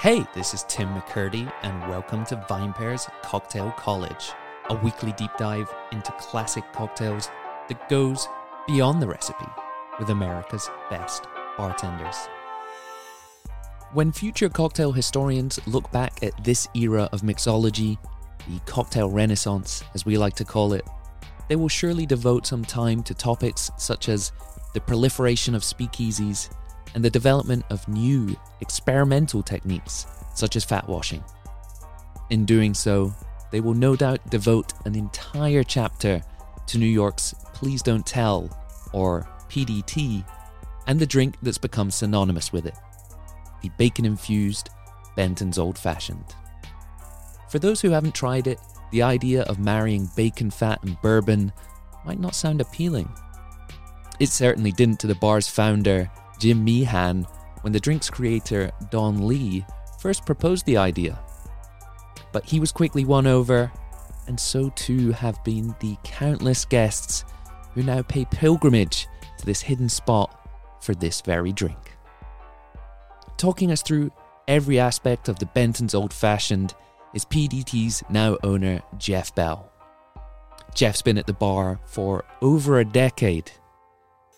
Hey, this is Tim McKirdy, and welcome to VinePair's Cocktail College, a weekly deep dive into classic cocktails that goes beyond the recipe with America's best bartenders. When future cocktail historians look back at this era of mixology, the cocktail renaissance, as we like to call it, they will surely devote some time to topics such as the proliferation of speakeasies and the development of new experimental techniques such as fat washing. In doing so, they will no doubt devote an entire chapter to New York's Please Don't Tell, or PDT, and the drink that's become synonymous with it the bacon infused Benton's Old Fashioned. For those who haven't tried it, the idea of marrying bacon fat and bourbon might not sound appealing. It certainly didn't to the bar's founder, Jim Meehan, when the drink's creator, Don Lee, first proposed the idea. But he was quickly won over, and so too have been the countless guests who now pay pilgrimage to this hidden spot for this very drink. Talking us through every aspect of the Benton's Old Fashioned is PDT's now owner, Jeff Bell. Jeff's been at the bar for over a decade.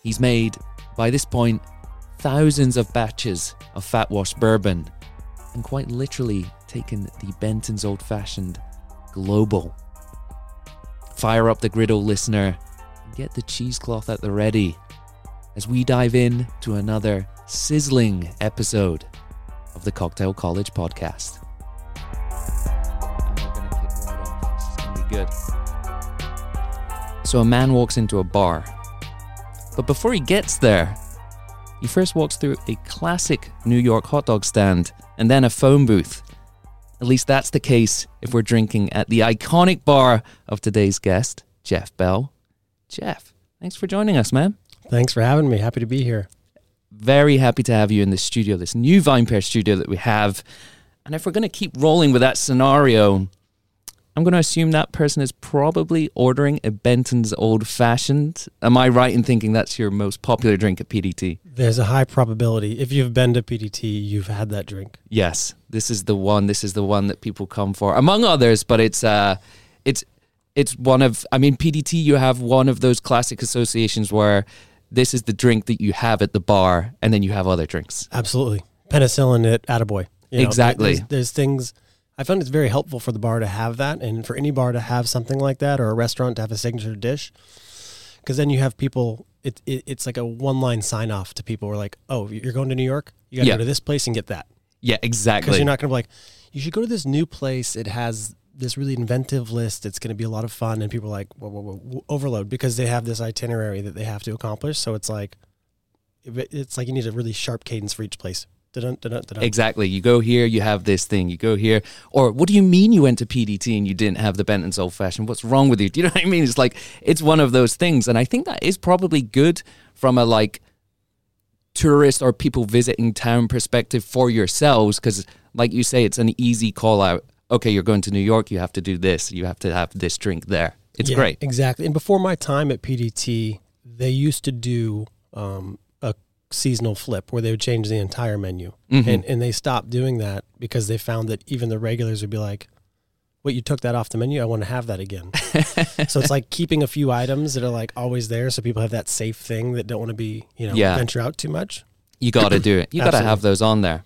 He's made, by this point, thousands of batches of fat wash bourbon and quite literally taken the Benton's Old Fashioned global. Fire up the griddle, listener, and get the cheesecloth at the ready as we dive in to another sizzling episode of the Cocktail College podcast. Good. So, a man walks into a bar, but before he gets there, he first walks through a classic New York hot dog stand and then a phone booth. At least that's the case if we're drinking at the iconic bar of today's guest, Jeff Bell. Jeff, thanks for joining us, man. Thanks for having me. Happy to be here. Very happy to have you in the studio, this new VinePair studio that we have. And if we're going to keep rolling with that scenario, I'm going to assume that person is probably ordering a Benton's Old Fashioned. Am I right in thinking that's your most popular drink at PDT? There's a high probability if you've been to PDT, you've had that drink. Yes, this is the one. This is the one that people come for, among others. But it's uh, it's it's one of. I mean, PDT. You have one of those classic associations where this is the drink that you have at the bar, and then you have other drinks. Absolutely, penicillin at Attaboy. You know, Exactly. There's, there's things. I found it's very helpful for the bar to have that, and for any bar to have something like that, or a restaurant to have a signature dish, because then you have people. It, it it's like a one line sign off to people. Who are like, oh, you're going to New York, you got to Yeah. go to this place and get that. Yeah, exactly. because you're not going to be like, you should go to this new place. It has this really inventive list. It's going to be a lot of fun, and people are like, whoa, whoa, whoa, whoa, overload because they have this itinerary that they have to accomplish. So it's like, it's like you need a really sharp cadence for each place. Dun-dun, dun-dun, dun-dun. Exactly. You go here, you have this thing. You go here, or what do you mean you went to PDT and you didn't have the Benton's Old Fashioned? What's wrong with you? Do you know what I mean? It's like it's one of those things, and I think that is probably good from a like tourist or people visiting town perspective for yourselves, because like you say, it's an easy call out. Okay, you're going to New York, you have to do this. You have to have this drink there. It's Yeah, great. Exactly. And before my time at PDT, they used to do um, seasonal flip where they would change the entire menu. Mhm. And, and they stopped doing that because they found that even the regulars would be like, what you took that off the menu? I want to have that again. so it's like keeping a few items that are like always there so people have that safe thing that don't want to be, you know, Yeah. venture out too much. You got to do it. You got to have those on there.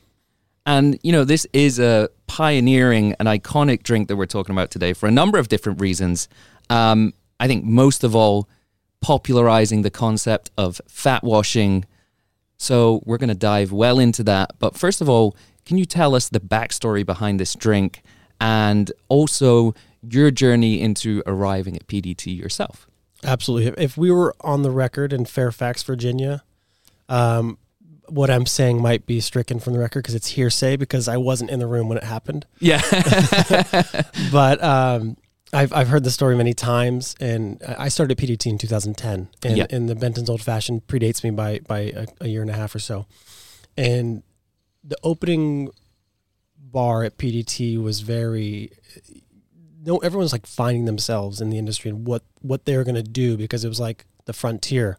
And, you know, this is a pioneering and iconic drink that we're talking about today for a number of different reasons. Um, I think most of all, popularizing the concept of fat washing. So we're going to dive well into that. But first of all, can you tell us the backstory behind this drink and also your journey into arriving at PDT yourself? Absolutely. If- we were on the record in Fairfax, Virginia, um, what I'm saying might be stricken from the record because it's hearsay because I wasn't in the room when it happened. Yeah. But um, I've I've heard the story many times, and I I started at PDT in 2010, and, Yeah. and the Benton's Old Fashioned predates me by by a, a year and a half or so, and the opening bar at PDT was very. No, everyone was like finding themselves in the industry and what what they were going to do because it was like the frontier.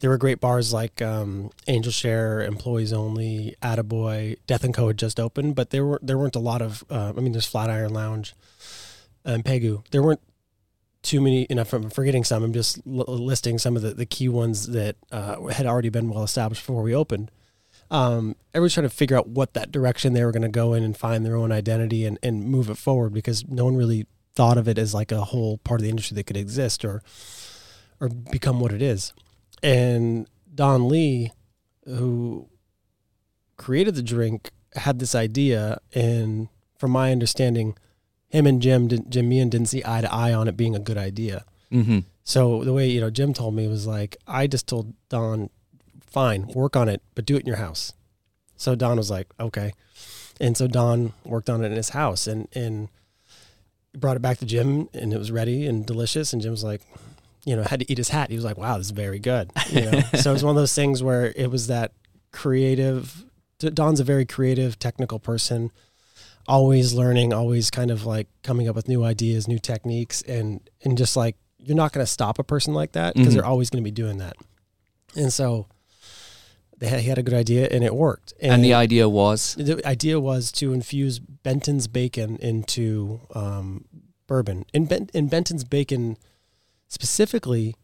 there were great bars like um, Angel Share, Employees Only, Attaboy, Death and Co had just opened, but there were there weren't a lot of. Uh, I mean, there's Flatiron Lounge, and Pegu. There weren't too many. And I'm forgetting some, I'm just l- listing some of the, the key ones that uh, had already been well established before we opened. Um, everyone's trying to figure out what that direction they were going to go in and find their own identity and, and move it forward because no one really thought of it as like a whole part of the industry that could exist or or become what it is. And Don Lee, who created the drink, had this idea, and from my understanding, him and Jim, didn't, Jim Meehan didn't see eye to eye on it being a good idea. Mm-hmm. So the way you know Jim told me was like, I just told Don, fine, work on it, but do it in your house. So Don was like, okay, and so Don worked on it in his house, and and brought it back to Jim, and it was ready and delicious. And Jim was like, you know, had to eat his hat. He was like, wow, this is very good. You know? so it's one of those things where it was that creative. Don's a very creative, technical person, always learning, always kind of like coming up with new ideas, new techniques, and and just like you're not going to stop a person like that because Mhm. they're always going to be doing that. And so they had, he had a good idea, and it worked. And the idea was The idea was to infuse Benton's bacon into um, bourbon. And, ben- and Benton's bacon specifically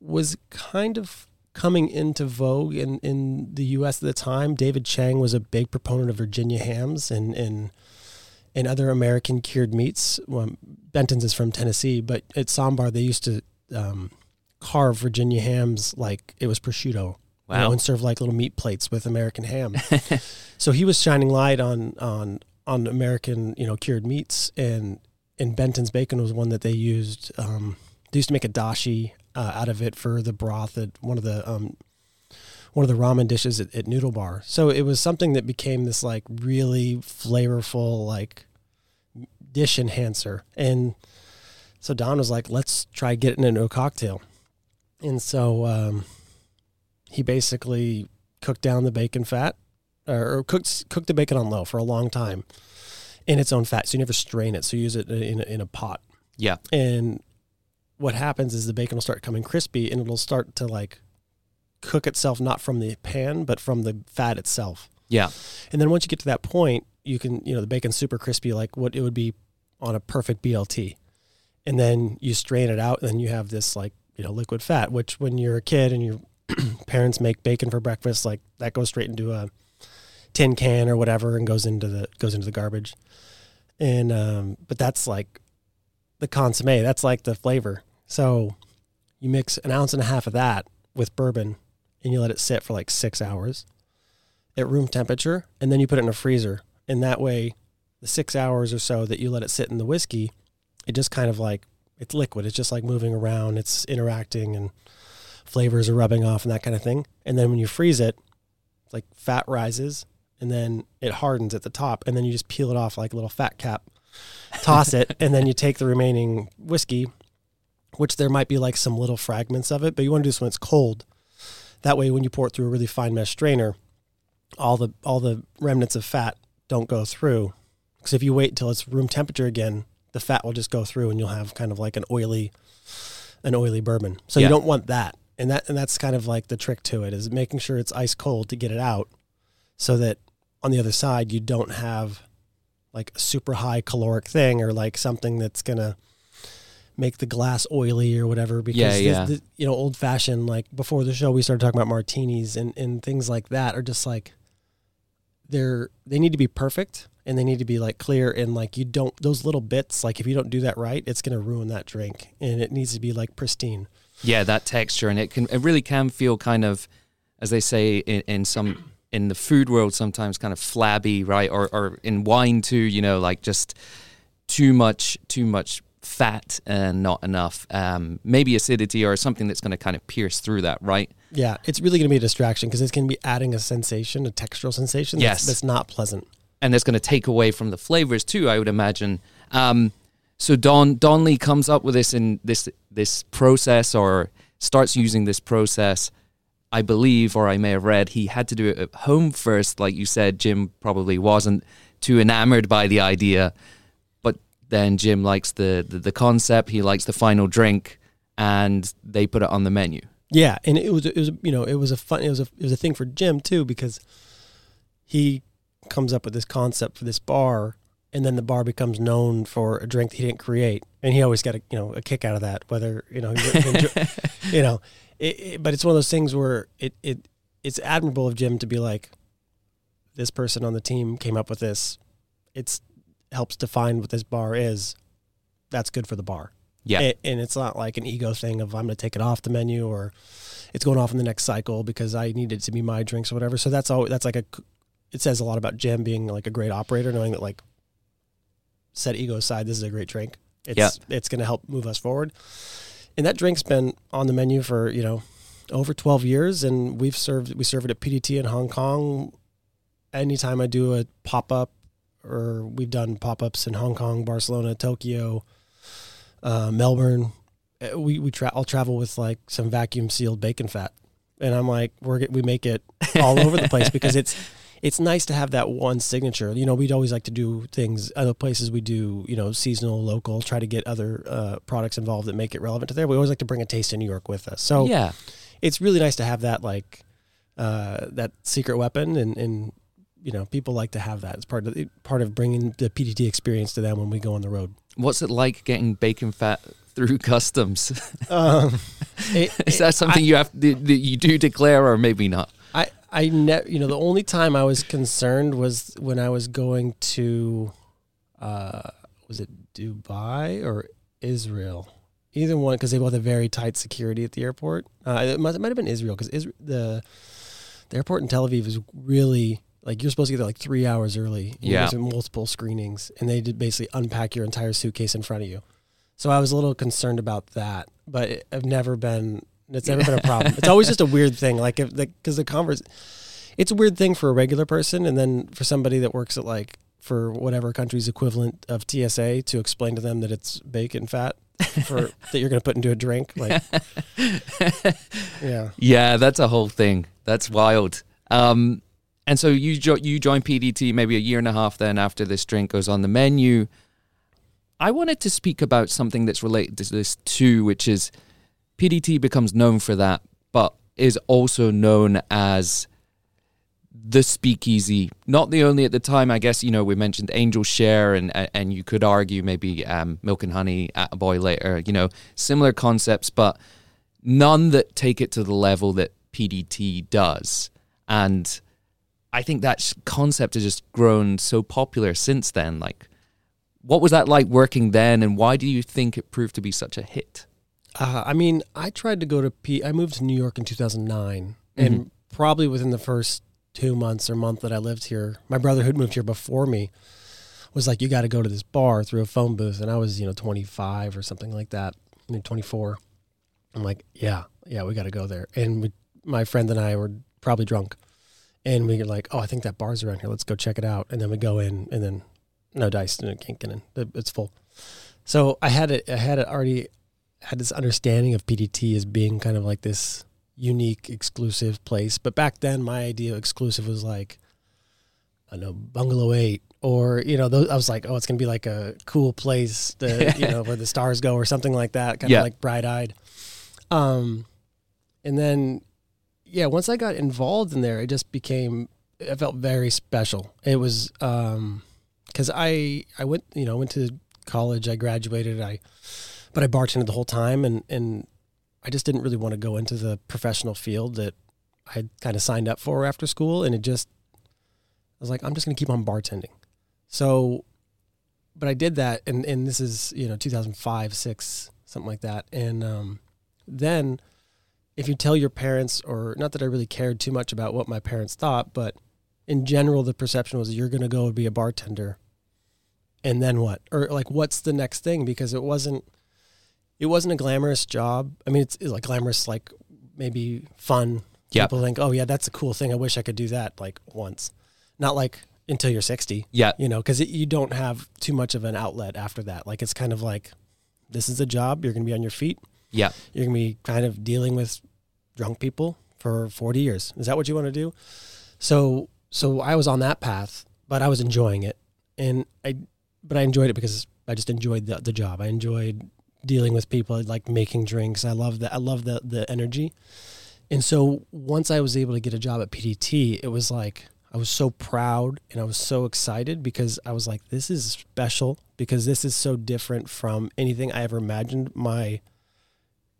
was kind of coming into vogue in, in the U.S. at the time. David Chang was a big proponent of Virginia hams and, and, and other American cured meats. Well, Benton's is from Tennessee, but at Ssam Bar they used to um, carve Virginia hams like it was prosciutto you know, and serve like little meat plates with American ham. so he was shining light on on on American you know cured meats, and and Benton's bacon was one that they used. Um, they used to make a dashi uh, out of it for the broth at one of the um, one of the ramen dishes at, at Noodle Bar. So it was something that became this like really flavorful like dish enhancer, and so Don was like, "Let's try getting into a cocktail," and so. Um, he basically cooked down the bacon fat or, or cooked cooked the bacon on low for a long time in its own fat. So you never strain it. So you use it in a, in a pot. Yeah. And what happens is the bacon will start coming crispy and it'll start to like cook itself not from the pan but from the fat itself. Yeah. And then once you get to that point, you can you know the bacon's super crispy like what it would be on a perfect BLT. And then you strain it out and then you have this like you know liquid fat which when you're a kid and your parents make bacon for breakfast like that goes straight into a tin can or whatever and goes into the goes into the garbage. And um but that's like the consomme that's like the flavor. So you mix an ounce and a half of that with bourbon and you let it sit for like six hours at room temperature and then you put it in a freezer. And that way the six hours or so that you let it sit in the whiskey it just kind of like it's liquid it's just like moving around it's interacting and flavors are rubbing off and that kind of thing. And then when you freeze it, like fat rises and then it hardens at the top and then you just peel it off like a little fat cap, toss it, and then you take the remaining whiskey, which there might be like some little fragments of it, but you want to do this when it's cold. That way when you pour it through a really fine mesh strainer, all the all the remnants of fat don't go through. Because if you wait until it's room temperature again, the fat will just go through and you'll have kind of like an oily an oily bourbon. So Yeah. you don't want that. And that and that's kind of like the trick to it is making sure it's ice cold to get it out so that on the other side you don't have like a super high caloric thing or like something that's going to make the glass oily or whatever because Yeah, yeah. this- you know old fashioned like before the show we started talking about martinis and and things like that are just like they're they need to be perfect and they need to be like clear and like you don't those little bits like if you don't do that right it's going to ruin that drink and it needs to be like pristine Yeah, that texture, and it can it really can feel kind of, as they say in, in some in the food world, sometimes kind of flabby, right? Or or in wine too, you know, like just too much too much fat and not enough, um, maybe acidity or something that's going to kind of pierce through that, right? yeah it's really going to be a distraction because it's going to be adding a sensation a textural sensation Yes. that's, that's not pleasant and that's going to take away from the flavors too. I would imagine. Um, so Don Don Lee comes up with this in this this process or starts using this process. I believe, or I may have read, he had to do it at home first. Like you said, Jim probably wasn't too enamored by the idea, but then Jim likes the the, the concept. He likes the final drink, and they put it on the menu. Yeah, and it was it was you know it was a fun it was a it was a thing for Jim too because he comes up with this concept for this bar, and then the bar becomes known for a drink he didn't create, and he always got a you know a kick out of that. Whether you know he enjoy, you know, it, it, but it's one of those things where it it it's admirable of Jim to be like, this person on the team came up with this. It's helps define what this bar is. That's good for the bar. Yeah. And, and it's not like an ego thing of I'm going to take it off the menu or it's going off in the next cycle because I need it to be my drinks or whatever. So that's all. That's like a. It says a lot about Jim being like a great operator, knowing that like set ego aside, this is a great drink. It's Yeah. it's going to help move us forward. And that drink's been on the menu for you know over 12 years, and we've served we serve it at PDT in Hong Kong. Anytime I do a pop up, or we've done pop ups in Hong Kong, Barcelona, Tokyo, uh, Melbourne. uh, We we tra- I'll travel with like some vacuum sealed bacon fat, and I'm like we're we make it all over the place because it's it's nice to have that one signature. You know, we'd always like to do things other places we do you know seasonal, local, try to get other uh, products involved that make it relevant to there. We always like to bring a taste of New York with us. So yeah. it's really nice to have that like uh, that secret weapon and, and you know people like to have that it's part of the, part of bringing the PDT experience to them when we go on the road. What's it like getting bacon fat through customs? Um, it- Is that something you have that you do declare, or maybe not? I ne- you know the only time I was concerned was when I was going to uh, was it Dubai or Israel? Either one because they both have very tight security at the airport. Uh, it, might, it might have been Israel because Isra- the the airport in Tel Aviv is really like you're supposed to get there like three hours early Yeah. there's multiple screenings and they did basically unpack your entire suitcase in front of you. So I was a little concerned about that but it, I've never been it's never been a problem it's always just a weird thing like if because the converse it's a weird thing for a regular person and then for somebody that works at like for whatever country's equivalent of TSA to explain to them that it's bacon fat for that you're going to put into a drink like yeah Yeah, that's a whole thing. That's wild. Um, and so you jo- you join PDT maybe a year and a half then after this drink goes on the menu. I wanted to speak about something that's related to this too, which is PDT becomes known for that, but is also known as the speakeasy. Not the only at the time, I guess, you know, we mentioned Angel Share and and you could argue maybe um, Milk and Honey Attaboy later, you know, similar concepts, but none that take it to the level that PDT does. And I think that concept has just grown so popular since then. Like, what was that like working then, and why do you think it proved to be such a hit? Uh, I mean, I tried to go to P. I moved to New York in 2009, and probably within the first two months or month that I lived here, my brother who'd moved here before me was like, "You got to go to this bar through a phone booth," and I was, you know, 25 or something like that, I mean, 24. I'm like, "Yeah, yeah, we got to go there." And we, my friend and I were probably drunk, and we were like, "Oh, I think that bar's around here. Let's go check it out." And then we go in, and then no dice, and it can't get in. It's full. So I had it. I had it already had this understanding of PDT as being kind of like this unique, exclusive place. But back then, my idea of exclusive was like, I don't know, Bungalow Eight, or you know, those, I was like, oh, it's gonna be like a cool place, to, you know, where the stars go, or something like that, kind Yeah. of like bright eyed. Um, and then, yeah, once I got involved in there, it just became. It felt very special. It was um, because I I went you know went to college, I graduated, I but I bartended the whole time, and and I just didn't really want to go into the professional field that I kind of signed up for after school, and it just I was like, I'm just going to keep on bartending. So, but I did that, and and this is you know 2005, six, something like that, and um, then if you tell your parents, or not that I really cared too much about what my parents thought, but in general, the perception was you're going to go be a bartender, and then what, or like what's the next thing? Because it wasn't it wasn't a glamorous job. I mean, it's, it's like glamorous, like maybe fun. Yep. People think, oh yeah, that's a cool thing. I wish I could do that like once, not like until you're 60, Yeah, you know, because you don't have too much of an outlet after that. Like it's kind of like, this is a job. You're going to be on your feet. yeah, You're going to be kind of dealing with drunk people for 40 years. Is that what you want to do? So, so I was on that path, but I was enjoying it. And I, but I enjoyed it because I just enjoyed the, the job. I enjoyed dealing with people. I like making drinks. I love that. I love the the energy. And so once I was able to get a job at PDT, it was like I was so proud and I was so excited because I was like, this is special because this is so different from anything I ever imagined my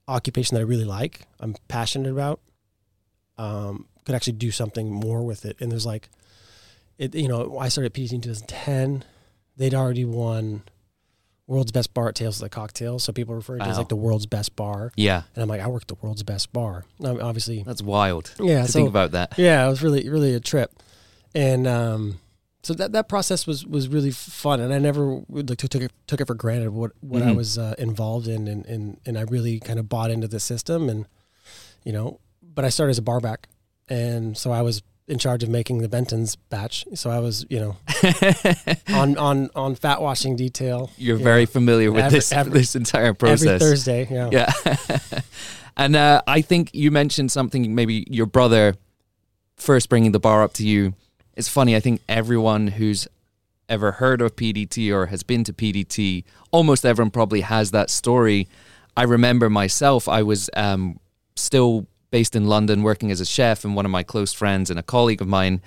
occupation that I really like, I'm passionate about, um, could actually do something more with it. And there's like, it, you know, I started PDT in 2010. They'd already won world's best bar at Tales of the Cocktail. So people refer to it as like the world's best bar. Yeah, And I'm like, I worked the world's best bar. Um, obviously, that's wild yeah. to so think about that. yeah, it was really really a trip, and um, so that that process was was really fun, and I never like took took it took it for granted what what I Mhm. was uh, involved in, and, and and I really kind of bought into the system, and you know, but I started as a barback, and so I was in charge of making the Benton's batch, so I was you know on on on fat washing detail You're very familiar with Every- this every- this entire process. every Thursday, yeah, Yeah. and uh, I think you mentioned something, maybe your brother first bringing the bar up to you. It's funny, I think everyone who's ever heard of PDT or has been to PDT, almost everyone probably has that story. I remember myself, I was um, still based in London working as a chef, and one of my close friends and a colleague of mine,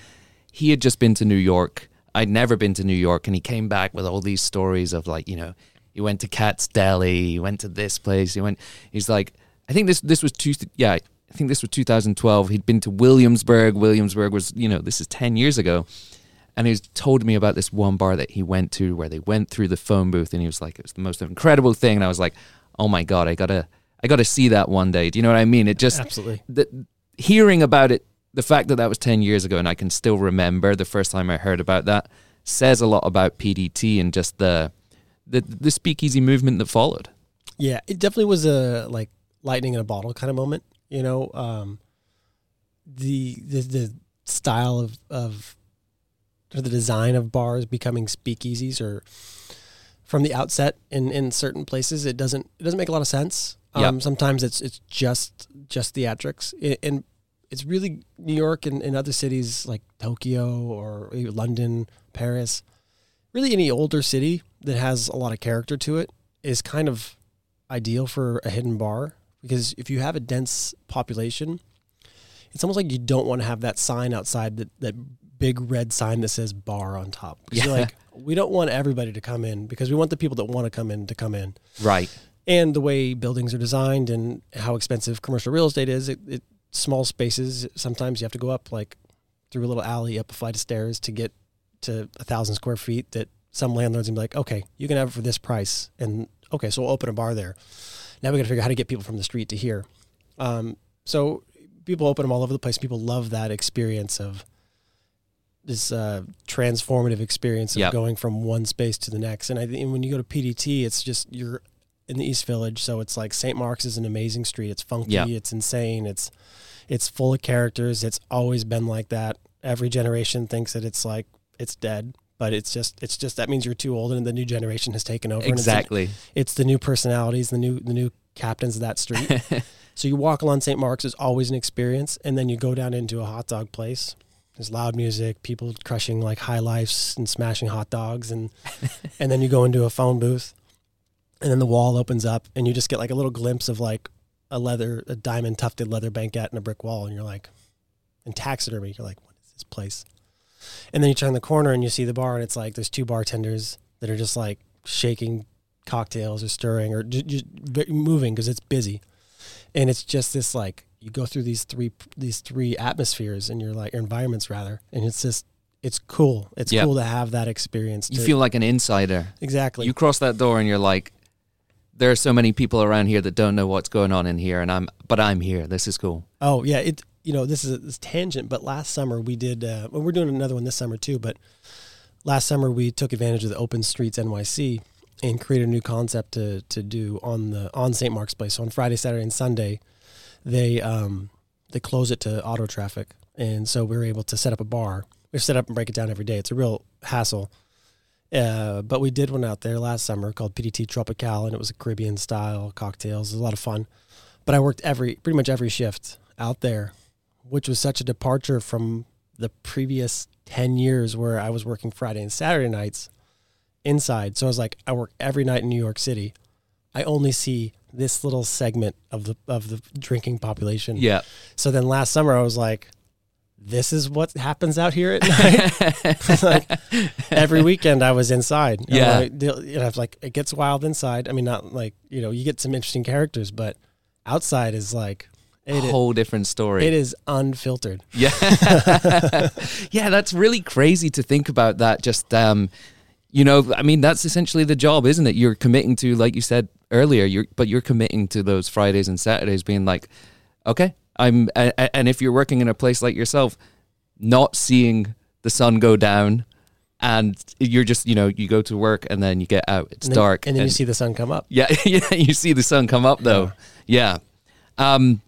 he had just been to New York. I'd never been to New York, and he came back with all these stories of like, you know, he went to Katz's Deli, he went to this place, he went. He's like, I think this this was two, yeah, I think this was 2012. He'd been to Williamsburg. Williamsburg was, you know, this is 10 years ago, and he's told me about this one bar that he went to where they went through the phone booth, and he was like, it was the most incredible thing, and I was like, oh my god, I gotta, I gotta see that one day. Do you know what I mean? It just absolutely. the, hearing about it, the fact that that was 10 years ago and I can still remember the first time I heard about that says a lot about PDT and just the the, the speakeasy movement that followed. Yeah, it definitely was a like lightning in a bottle kind of moment. You know, um, the the the style of of or the design of bars becoming speakeasies or from the outset in in certain places it doesn't it doesn't make a lot of sense. Um, Yep. Sometimes it's it's just just theatrics and it's really New York and, and other cities like Tokyo or London, Paris. Really, any older city that has a lot of character to it is kind of ideal for a hidden bar because if you have a dense population, it's almost like you don't want to have that sign outside that, that big red sign that says bar on top. Yeah. like, we don't want everybody to come in because we want the people that want to come in to come in. Right. And the way buildings are designed and how expensive commercial real estate is, it, it small spaces, sometimes you have to go up like through a little alley, up a flight of stairs to get to a thousand square feet that some landlords can be like, okay, you can have it for this price. And okay, so we'll open a bar there. Now we got to figure out how to get people from the street to here. Um, so people open them all over the place. People love that experience of this uh, transformative experience of Yep. going from one space to the next. And I think when you go to PDT, it's just you're in the East Village, so it's like St. Mark's is an amazing street. It's funky, it's insane, it's it's full of characters. It's always been like that. Every generation thinks that it's like it's dead, but it's just it's just that means you're too old and the new generation has taken over. and it's Exactly. it's the new personalities, the new the new captains of that street. so you walk along St. Mark's is always an experience, and then you go down into a hot dog place. There's loud music, people crushing like high lifes and smashing hot dogs, and and then you go into a phone booth, and then the wall opens up, and you just get like a little glimpse of like a leather, a diamond tufted leather banquette and a brick wall, and you're like, in taxidermy, you're like, what is this place? And then you turn the corner and you see the bar, and it's like there's two bartenders that are just like shaking cocktails or stirring or just, just moving because it's busy, and it's just this like you go through these three these three atmospheres and you're like your environments rather, and it's just it's cool. It's Yeah. cool to have that experience. You feel like an insider. exactly. You cross that door and you're like, there are so many people around here that don't know what's going on in here, and I'm, but I'm here. This is cool. Oh yeah, it you know this is a this tangent, but last summer we did. Uh, well, we're doing another one this summer too. But last summer we took advantage of the Open Streets NYC and created a new concept to to do on the on St. Mark's Place. So on Friday, Saturday, and Sunday, they um they close it to auto traffic, and so we were able to set up a bar. We set up and break it down every day. It's a real hassle. Uh, but we did one out there last summer called PDT Tropical, and it was a Caribbean style cocktails. It was a lot of fun. But I worked every pretty much every shift out there, which was such a departure from the previous ten years where I was working Friday and Saturday nights inside. So I was like, I work every night in New York City, I only see this little segment of the of the drinking population. Yeah. So then last summer I was like, this is what happens out here at night. like, every weekend I was inside. Yeah. like, you know, like it gets wild inside. I mean, not like you know, you get some interesting characters, but outside is like A whole different story. it is unfiltered. Yeah. yeah, that's really crazy to think about that. Just, um, you know, I mean, that's essentially the job, isn't it? You're committing to, like you said earlier, you're, but you're committing to those Fridays and Saturdays being like, okay, I'm, and if you're working in a place like yourself, not seeing the sun go down and you're just, you know, you go to work and then you get out, it's And then, dark. and then you see the sun come up. Yeah, yeah, you see the sun come up though. Yeah. Um,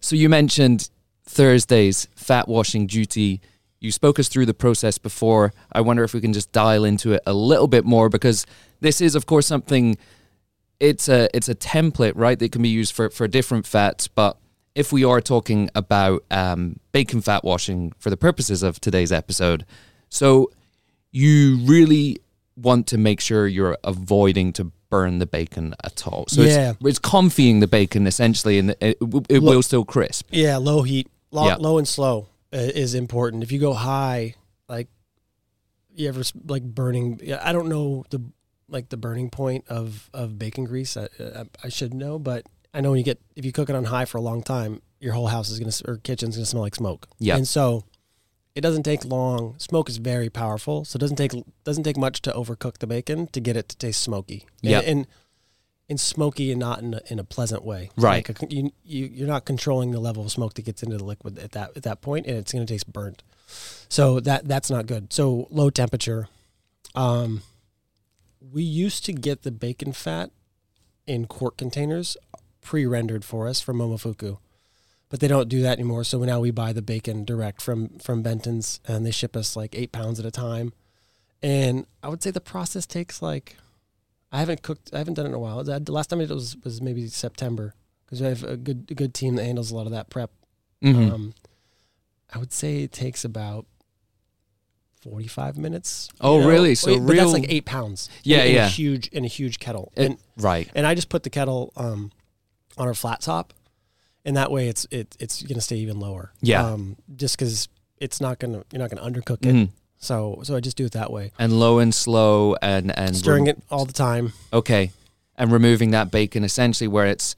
so you mentioned Thursdays, fat washing duty. You spoke us through the process before. I wonder if we can just dial into it a little bit more because this is, of course, something. It's a it's a template, right? That can be used for for different fats. But if we are talking about um, bacon fat washing for the purposes of today's episode, so you really want to make sure you're avoiding to burn the bacon at all. So Yeah. it's, it's confiting the bacon essentially, and it, it, it will still crisp. Yeah, low heat, low, Yeah. low and slow uh, is important. If you go high, like you ever like burning. I don't know the like the burning point of of bacon grease. I, I, I should know, but I know when you get if you cook it on high for a long time, your whole house is gonna or kitchen's gonna smell like smoke. Yeah. and so it doesn't take long. Smoke is very powerful, so it doesn't take doesn't take much to overcook the bacon to get it to taste smoky. And- Yeah. and and smoky and not in a, in a pleasant way. Right. Like a, you, you you're not controlling the level of smoke that gets into the liquid at that at that point, and it's to taste burnt. So that that's not good. So low temperature. Um, we used to get the bacon fat in quart containers pre-rendered for us from Momofuku, but they don't do that anymore. So now we buy the bacon direct from from Benton's, and they ship us like eight pounds at a time. And I would say the process takes like I haven't cooked. I haven't done it in a while. The last time I did it was was maybe September because we have a good a good team that handles a lot of that prep. Mhm. Um, I would say it takes about forty five minutes. Oh, really? So but that's like eight pounds. Yeah, in, in yeah. A huge in a huge kettle, It- and right. and I just put the kettle um, on a flat top, and that way it's it, it's going to stay even lower. Yeah. Um, just because it's not gonna you're not gonna undercook it. Mhm. So so I just do it that way, And low and slow and and stirring rem- it all the time. Okay, and removing that bacon essentially where it's,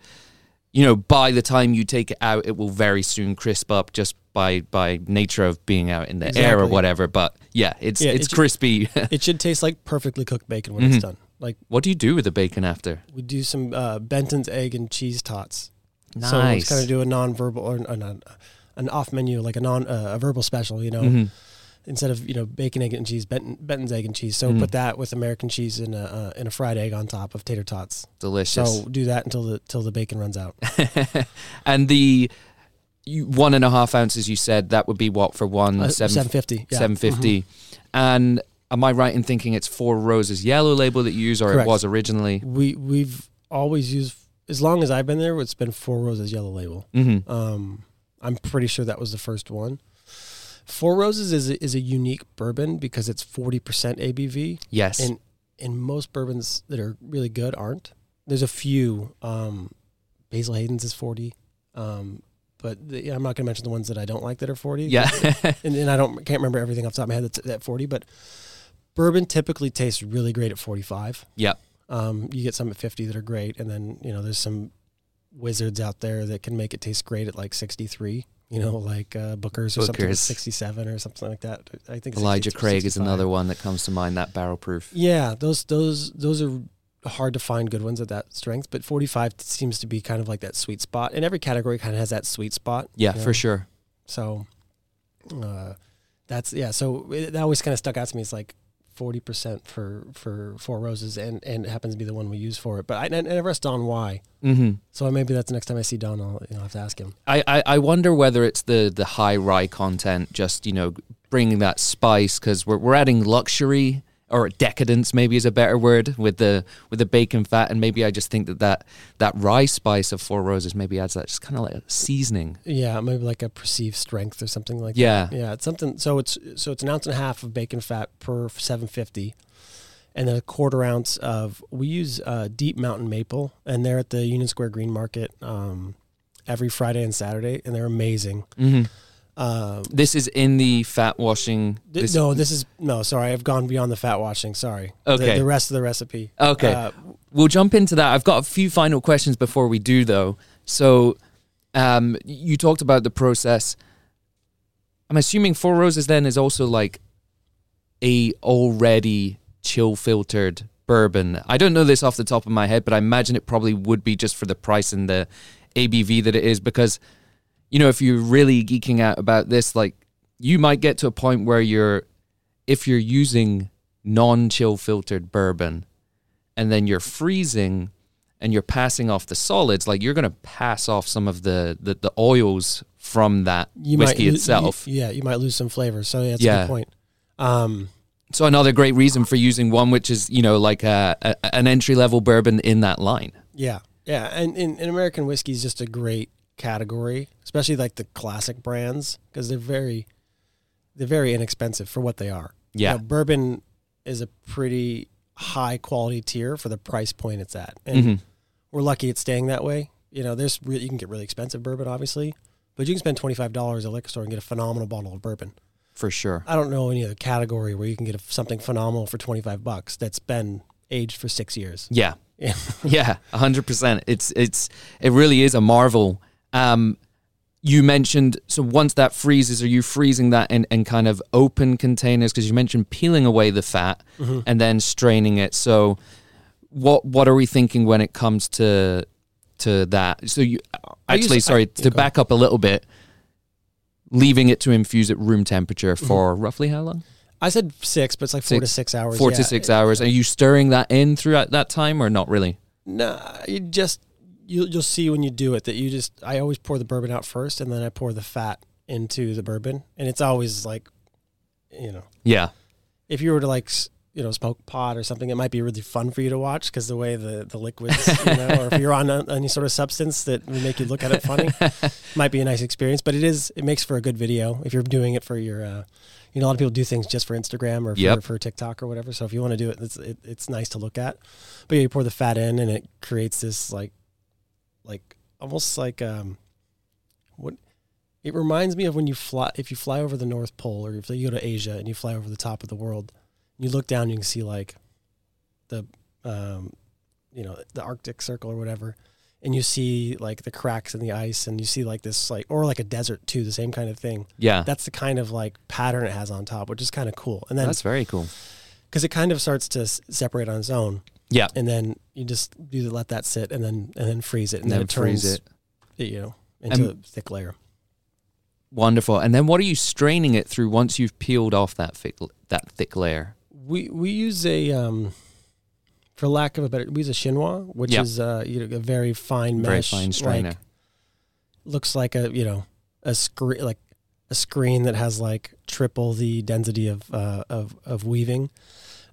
you know, by the time you take it out, it will very soon crisp up just by by nature of being out in the air or whatever. But yeah, it's Yeah, it's it ju- crispy. it should taste like perfectly cooked bacon when Mhm. it's done. Like what do you do with the bacon after? we do some uh, Benton's egg and cheese tots. Nice. So it's kind of do a non-verbal or an off menu, like a non uh, a verbal special. You know, Mhm. instead of you know bacon, egg, and cheese, Benton, Benton's egg and cheese. So Mm. put that with American cheese and a uh, and a fried egg on top of tater tots. Delicious. So do that until the till the bacon runs out. and the you, one and a half ounces you said that would be what for one Uh, seven Seven fifty. Yeah. seven fifty, and am I right in thinking it's Four Roses yellow label that you use, or Correct. it was originally? We we've always used as long as I've been there. It's been Four Roses Yellow Label. Mm-hmm. Um, I'm pretty sure that was the first one. Four Roses is a, is a unique bourbon because it's 40% ABV, Yes. and and most bourbons that are really good aren't. There's a few. Um, Basil Hayden's is 40, um, but the, I'm not going to mention the ones that I don't like that are 40. yeah. and, and I don't can't remember everything off the top of my head that's at 40, but bourbon typically tastes really great at 45. Yep. Um, you get some at 50 that are great, and then you know there's some wizards out there that can make it taste great at like 63. You know, like uh, Booker's or something, 67 or something like that. I think Elijah 60 Craig is another one that comes to mind. That barrel proof. Yeah, those those those are hard to find good ones at that strength, but 45 seems to be kind of like that sweet spot. And every category kind of has that sweet spot. Yeah, you for sure. So uh, that's yeah. So it, that always kind of stuck out to me. It's like forty percent for for four roses, and and it happens to be the one we use for it. But I, I never asked Don why. hmm So maybe that's the next time I see Don, I'll, you know, have to ask him. I, I, I wonder whether it's the, the high rye content, just you know, bringing that spice because we're we're adding luxury or decadence maybe is a better word with the with the bacon fat, and maybe I just think that that, that rye spice of Four Roses maybe adds that just kind of like a seasoning. Yeah, maybe like a perceived strength or something like Yeah. that. Yeah, it's something. So it's so it's an ounce and a half of bacon fat per seven fifty, and then a quarter ounce of we use uh, Deep Mountain Maple, and they're at the Union Square Green Market um, every Friday and Saturday, and they're amazing. hmm Um, This is in the fat washing. th- This, no, this is no. Sorry, I've gone beyond the fat washing. Sorry. Okay. The, the rest of the recipe. Okay. Uh, We'll jump into that. I've got a few final questions before we do, though. So, um, you talked about the process. I'm assuming Four Roses then is also like a already chill filtered bourbon. I don't know this off the top of my head, but I imagine it probably would be just for the price and the ABV that it is. Because, you know, if you're really geeking out about this, like you might get to a point where you're, if you're using non chill filtered bourbon, and then you're freezing and you're passing off the solids, like you're going to pass off some of the, the, the oils from that you whiskey might, lo- itself. you- yeah, you might lose some flavor. So yeah, that's a good point. Um, so another great reason for using one which is, you know, like a, a, an entry level bourbon in that line. Yeah, yeah, and, and, and American whiskey is just a great category, especially like the classic brands because they're very, they're very inexpensive for what they are. You Yeah. know, bourbon is a pretty high quality tier for the price point it's at, and Mhm. we're lucky it's staying that way. You know, there's re- you can get really expensive bourbon, obviously, but you can spend twenty five dollars at a liquor store and get a phenomenal bottle of bourbon. For sure. I don't know any other category where you can get a, something phenomenal for twenty five bucks that's been aged for six years. Yeah. Yeah. yeah, hundred percent. It's it's it really is a marvel. Um, you mentioned so once that freezes, are you freezing that in, in kind of open containers? Because you mentioned peeling away the fat Mm-hmm. and then straining it. So what what are we thinking when it comes to to that? So you actually, I- sorry, yeah, to go back up a little bit, leaving it to infuse at room temperature Mm-hmm. for roughly how long? I said six, but it's like four to Six- six hours. Four yeah. to six hours. Are you stirring that in throughout that time or not really? Nah, you just you'll you'll see when you do it that you just I always pour the bourbon out first, and then I pour the fat into the bourbon, and it's always like, you know, Yeah. if you were to like you know smoke pot or something, it might be really fun for you to watch because the way the the liquids, you know, or if you're on a, any sort of substance that would make you look at it funny, might be a nice experience. But it is it makes for a good video if you're doing it for your. Uh, you know, a lot of people do things just for Instagram or for, Yep. for TikTok or whatever. So if you want to do it, it's it, it's nice to look at. But yeah, you pour the fat in, and it creates this like, like almost like um, what it reminds me of when you fly if you fly over the North Pole or if you go to Asia and you fly over the top of the world, you look down, you can see like the um, you know, the Arctic Circle or whatever, and you see like the cracks in the ice, and you see like this like or like a desert too, the same kind of thing. Yeah. That's the kind of like pattern it has on top, which is kind of cool. And then That's very cool. because it kind of starts to s- separate on its own, Yeah. and then you just you let that sit and then and then freeze it, and, And then, then it turns it. you know into And- a thick layer. Wonderful. And then what are you straining it through once you've peeled off that thick that thick layer? We we use a um, for lack of a better, we use a chinois, which Yeah. is uh, you know, a very fine Very mesh, fine strainer. Like, looks like a you know a screen like a screen that has like triple the density of uh, of of weaving.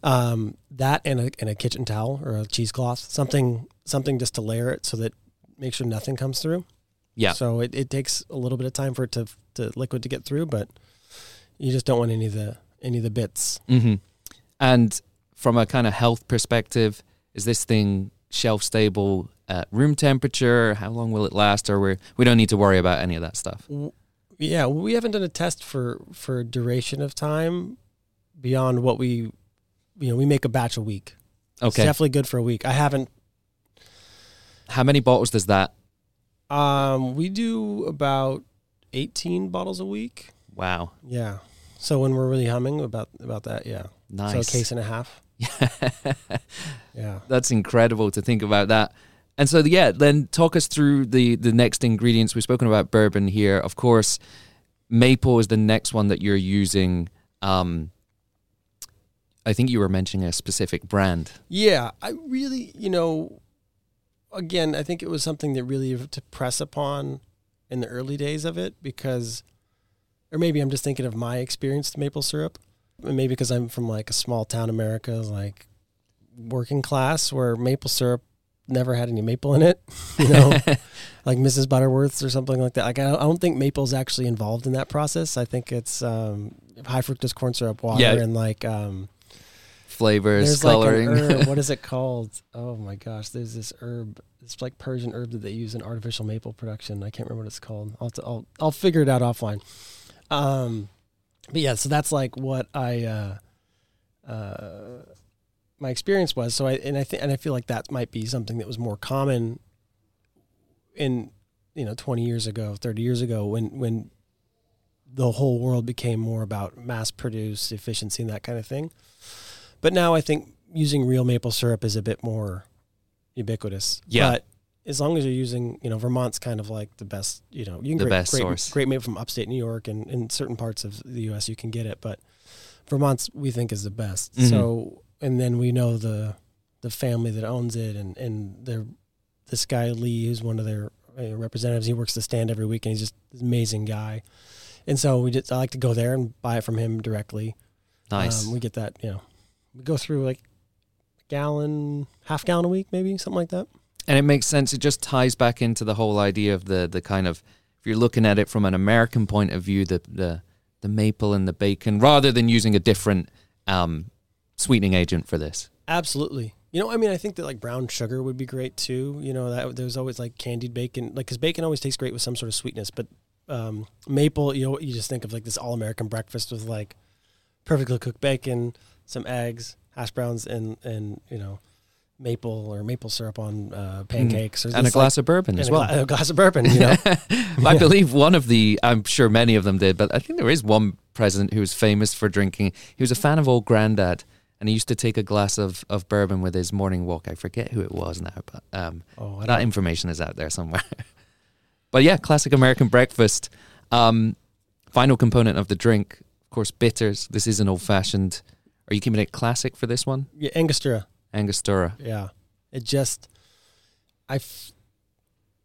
Um, that and a and a kitchen towel or a cheesecloth, something something just to layer it so that make sure nothing comes through. Yeah. So it, it takes a little bit of time for it to to liquid to get through, but you just don't want any of the any of the bits. hmm And from a kind of health perspective, is this thing shelf stable at room temperature? How long will it last? Or we we don't need to worry about any of that stuff. Yeah, we haven't done a test for for duration of time beyond what we, you know, we make a batch a week. It's Okay. definitely good for a week. I haven't. How many bottles does that? Um, we do about eighteen bottles a week. Wow. Yeah. So when we're really humming about about that, yeah. Nice. So a case and a half. Yeah. That's incredible to think about that. And so, yeah, then talk us through the the next ingredients. We've spoken about bourbon here, of course. Maple is the next one that you're using. Um, I think you were mentioning a specific brand. Yeah, I really, you know, again, I think it was something that really to press upon in the early days of it because, or maybe I'm just thinking of my experience with maple syrup. And Maybe because I'm from like a small town America, like working class, where maple syrup never had any maple in it, you know, like Mrs. Butterworth's or something like that. Like I don't, I don't think maple's actually involved in that process. I think it's um, high fructose corn syrup water Yeah. and like um, flavors, There's coloring. like herb. what is it called? Oh my gosh, there's this herb. It's like Persian herb that they use in artificial maple production. I can't remember what it's called. I'll to- I'll, I'll figure it out offline. Um, but yeah, so that's like what I uh, uh, my experience was. So I and I think and I feel like that might be something that was more common in you know 20 years ago, 30 years ago when when the whole world became more about mass produce efficiency and that kind of thing. But now I think using real maple syrup is a bit more ubiquitous. Yeah. But as long as you're using, you know, Vermont's kind of like the best, you know, you can The great, best great, source. great maple from upstate New York and in certain parts of the US you can get it, but Vermont's we think is the best. Mhm. So and then we know the the family that owns it and and they're this guy Lee who's one of their uh, representatives. He works the stand every week and he's just an amazing guy. And so we just I like to go there and buy it from him directly. nice. Um, we get that, you know, we go through like a gallon, half gallon a week, maybe something like that. and it makes sense. It just ties back into the whole idea of the the kind of if you're looking at it from an American point of view, the the the maple and the bacon, rather than using a different um, sweetening agent for this. Absolutely. You know, I mean, I think that like brown sugar would be great too. You know, that there's always like candied bacon, like because bacon always tastes great with some sort of sweetness. But um, maple, you know, you just think of like this all American breakfast with like perfectly cooked bacon, some eggs, hash browns, and and you know, maple or maple syrup on uh, pancakes, or Mm. and a like- glass of bourbon as a well. gla- a glass of bourbon. You know, I believe one of the, I'm sure many of them did, but I think there is one president who was famous for drinking. He was a fan of Old Grandad, and he used to take a glass of, of bourbon with his morning walk. I forget who it was now, but um, oh, that information is out there somewhere. but yeah, classic American breakfast. Um, final component of the drink, of course, bitters. This is an old fashioned. Are you keeping it classic for this one? yeah, Angostura. Angostura. Yeah, it just I. F-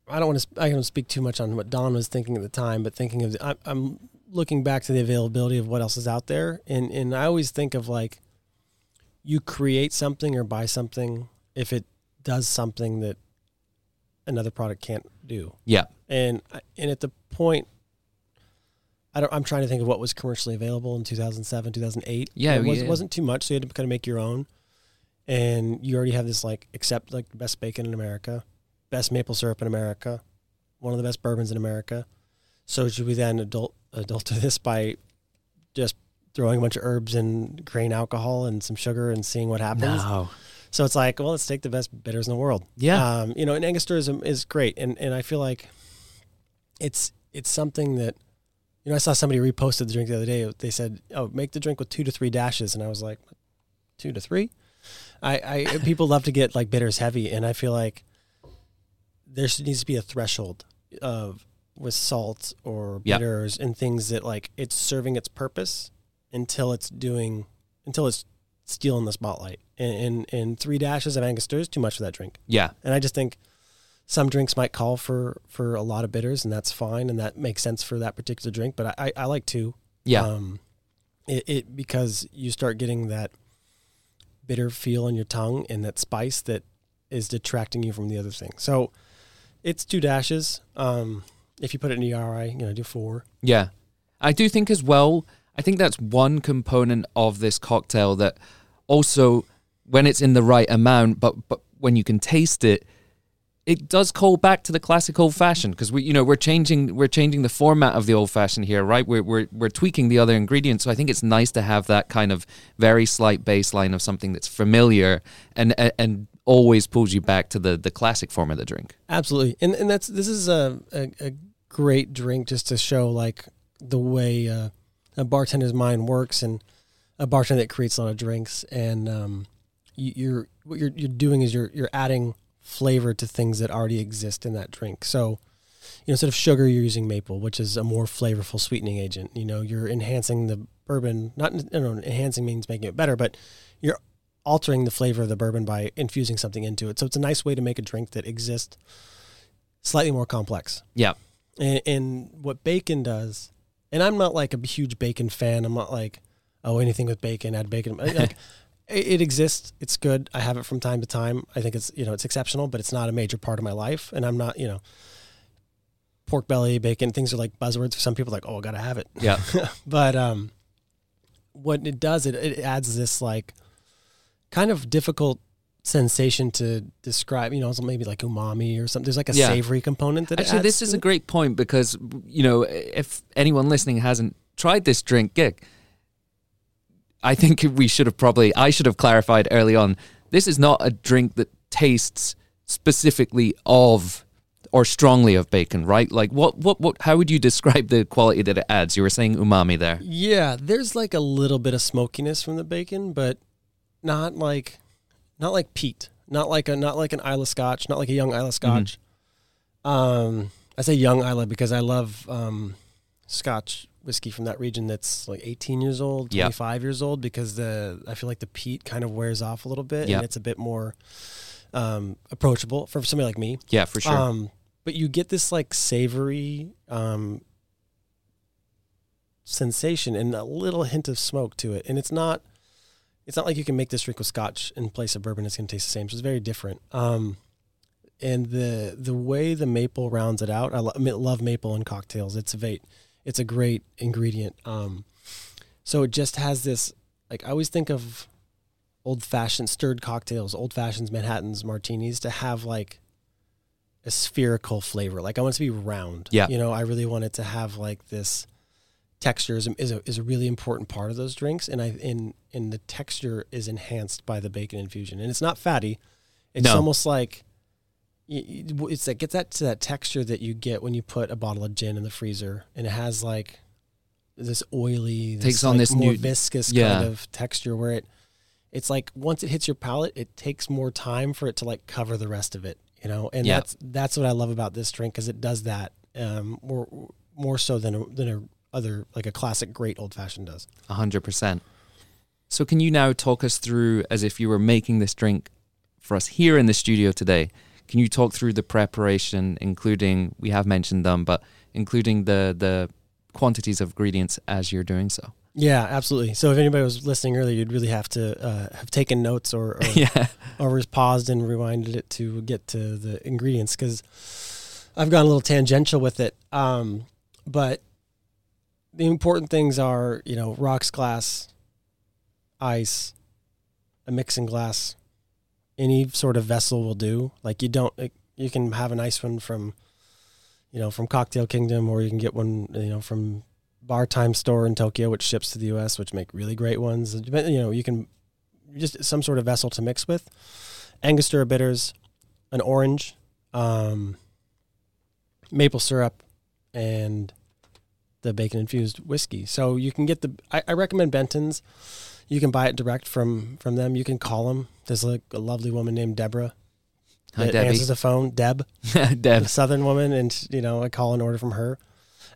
I don't want to. I don't speak too much on what Don was thinking at the time, but thinking of the, I, I'm looking back to the availability of what else is out there, and and I always think of like you create something or buy something if it does something that another product can't do, Yeah. and and at the point. I don't, I'm trying to think of what was commercially available in 2007, 2008. Yeah, it was, yeah. wasn't too much, so you had to kind of make your own and you already have this like accept like the best bacon in America, best maple syrup in America, one of the best bourbons in America. So should we then adult adulter this by just throwing a bunch of herbs and grain alcohol and some sugar and seeing what happens? No. So it's like, well, let's take the best bitters in the world. Yeah. Um, you know, and Angostura is, is great, and and I feel like it's it's something that you know I saw somebody reposted the drink the other day. They said, "Oh, make the drink with two to three dashes," and I was like, two to three. I, I people love to get like bitters heavy, and I feel like there needs to be a threshold of with salt or Yeah. bitters and things that like it's serving its purpose until it's doing until it's stealing the spotlight. And and, and three dashes of Angostura is too much for that drink. yeah. And I just think some drinks might call for for a lot of bitters, and that's fine, and that makes sense for that particular drink. But I, I, I like two. Yeah. Um, it, it because you start getting that bitter feel on your tongue and that spice that is detracting you from the other thing. So it's two dashes. Um, if you put it in the ERI, you know, do four. Yeah. I do think as well, I think that's one component of this cocktail that also when it's in the right amount, but but when you can taste it, it does call back to the classic old fashioned because we you know we're changing we're changing the format of the old fashioned here, right? We're we're we're tweaking the other ingredients. So I think it's nice to have that kind of very slight baseline of something that's familiar and and, always pulls you back to the the classic form of the drink. Absolutely, and and that's this is a a, a great drink just to show like the way uh, a bartender's mind works and a bartender that creates a lot of drinks and um, you, you're what you're you're doing is you're you're adding flavor to things that already exist in that drink. So, you know, instead of sugar, you're using maple, which is a more flavorful sweetening agent. You know, you're enhancing the bourbon. Not you know, enhancing means making it better, but you're altering the flavor of the bourbon by infusing something into it. So it's a nice way to make a drink that exists slightly more complex. Yeah. And, and what bacon does, and I'm not like a huge bacon fan. I'm not like, oh, anything with bacon, add bacon. Like, it, it exists. It's good. I have it from time to time. I think it's you know it's exceptional, but it's not a major part of my life. And I'm not you know pork belly, bacon. Things are like buzzwords for some people. Like, oh, I gotta have it. Yeah. but um, what it does, it, it adds this like kind of difficult sensation to describe. You know, it's maybe like umami or something. There's like a Yeah. savory component that it Actually, this is a great point because you know if anyone listening hasn't tried this drink, Gick, I think we should have probably I should have clarified early on. This is not a drink that tastes specifically of or strongly of bacon, right? Like what what what how would you describe the quality that it adds? You were saying umami there. Yeah, there's like a little bit of smokiness from the bacon, but not like not like peat, not like a not like an Islay Scotch, not like a young Islay Scotch. Um, I say young Islay because I love um, Scotch whiskey from that region that's like 18 years old, Yeah. 25 years old because the I feel like the peat kind of wears off a little bit Yeah. and it's a bit more um, approachable for somebody like me. Yeah, for sure. Um, but you get this like savory um, sensation and a little hint of smoke to it, and it's not. It's not like you can make this drink with Scotch in place of bourbon. It's going to taste the same. So it's very different. Um, and the the way the maple rounds it out, I, lo- I love maple in cocktails. It's a va- it's a great ingredient. Um, so it just has this. Like I always think of old fashioned stirred cocktails, old fashions, Manhattans, martinis to have like a spherical flavor. Like I want it to be round. Yeah. You know, I really want it to have like this texture is, is, a, is a really important part of those drinks. And I, in, in the texture is enhanced by the bacon infusion and it's not fatty. It's No. almost like, it's like, gets that to that texture that you get when you put a bottle of gin in the freezer and it has like this oily, this Takes on like this more new- viscous yeah. kind of texture where it, it's like once it hits your palate, it takes more time for it to like cover the rest of it, you know. And Yeah. that's that's what I love about this drink because it does that um, more more so than a, than a other like a classic great old fashioned does. A hundred percent. So can you now talk us through as if you were making this drink for us here in the studio today? Can you talk through the preparation, including we have mentioned them, but including the the quantities of ingredients as you're doing so? Yeah, absolutely. So if anybody was listening earlier, you'd really have to uh, have taken notes or or, yeah. or was paused and rewinded it to get to the ingredients because I've gone a little tangential with it. Um, but the important things are, you know, rocks glass, ice, a mixing glass, any sort of vessel will do. Like you don't, like, you can have a nice one from, you know, from Cocktail Kingdom, or you can get one, you know, from Bar Time Store in Tokyo, which ships to the U.S., which make really great ones. You know, you can just some sort of vessel to mix with. Angostura bitters, an orange, um, maple syrup, and the bacon infused whiskey. So you can get the. I, I recommend Benton's. You can buy it direct from from them. You can call them. There's like a lovely woman named Deborah Hi that answers the phone. Deb, Deb. Southern woman, and you know I call an order from her,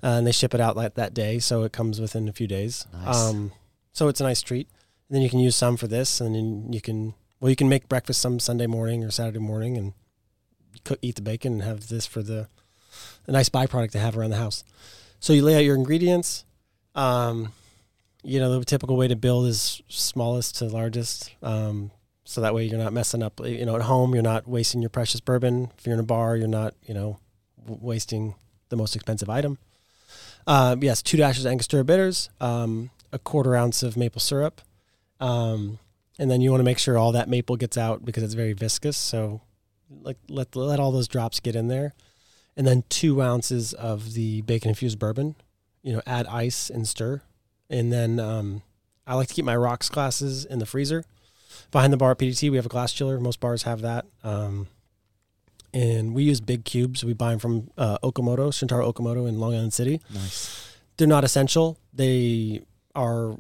uh, and they ship it out like that day, so it comes within a few days. Nice. Um, so it's a nice treat. And then you can use some for this, and then you can well you can make breakfast some Sunday morning or Saturday morning, and cook eat the bacon and have this for the a nice byproduct to have around the house. So you lay out your ingredients. Um, you know the typical way to build is smallest to largest. Um, so that way you're not messing up. You know, at home you're not wasting your precious bourbon. If you're in a bar, you're not you know wasting the most expensive item. Um, yes, two dashes Angostura bitters, um, a quarter ounce of maple syrup, um, and then you want to make sure all that maple gets out because it's very viscous. So, like let let all those drops get in there, and then two ounces of the bacon infused bourbon. You know, add ice and stir, and then um, I like to keep my rocks glasses in the freezer. Behind the bar at PDT, we have a glass chiller. Most bars have that. Um, and we use big cubes. We buy them from uh, Okamoto, Shintaro Okamoto in Long Island City. Nice. They're not essential. They are.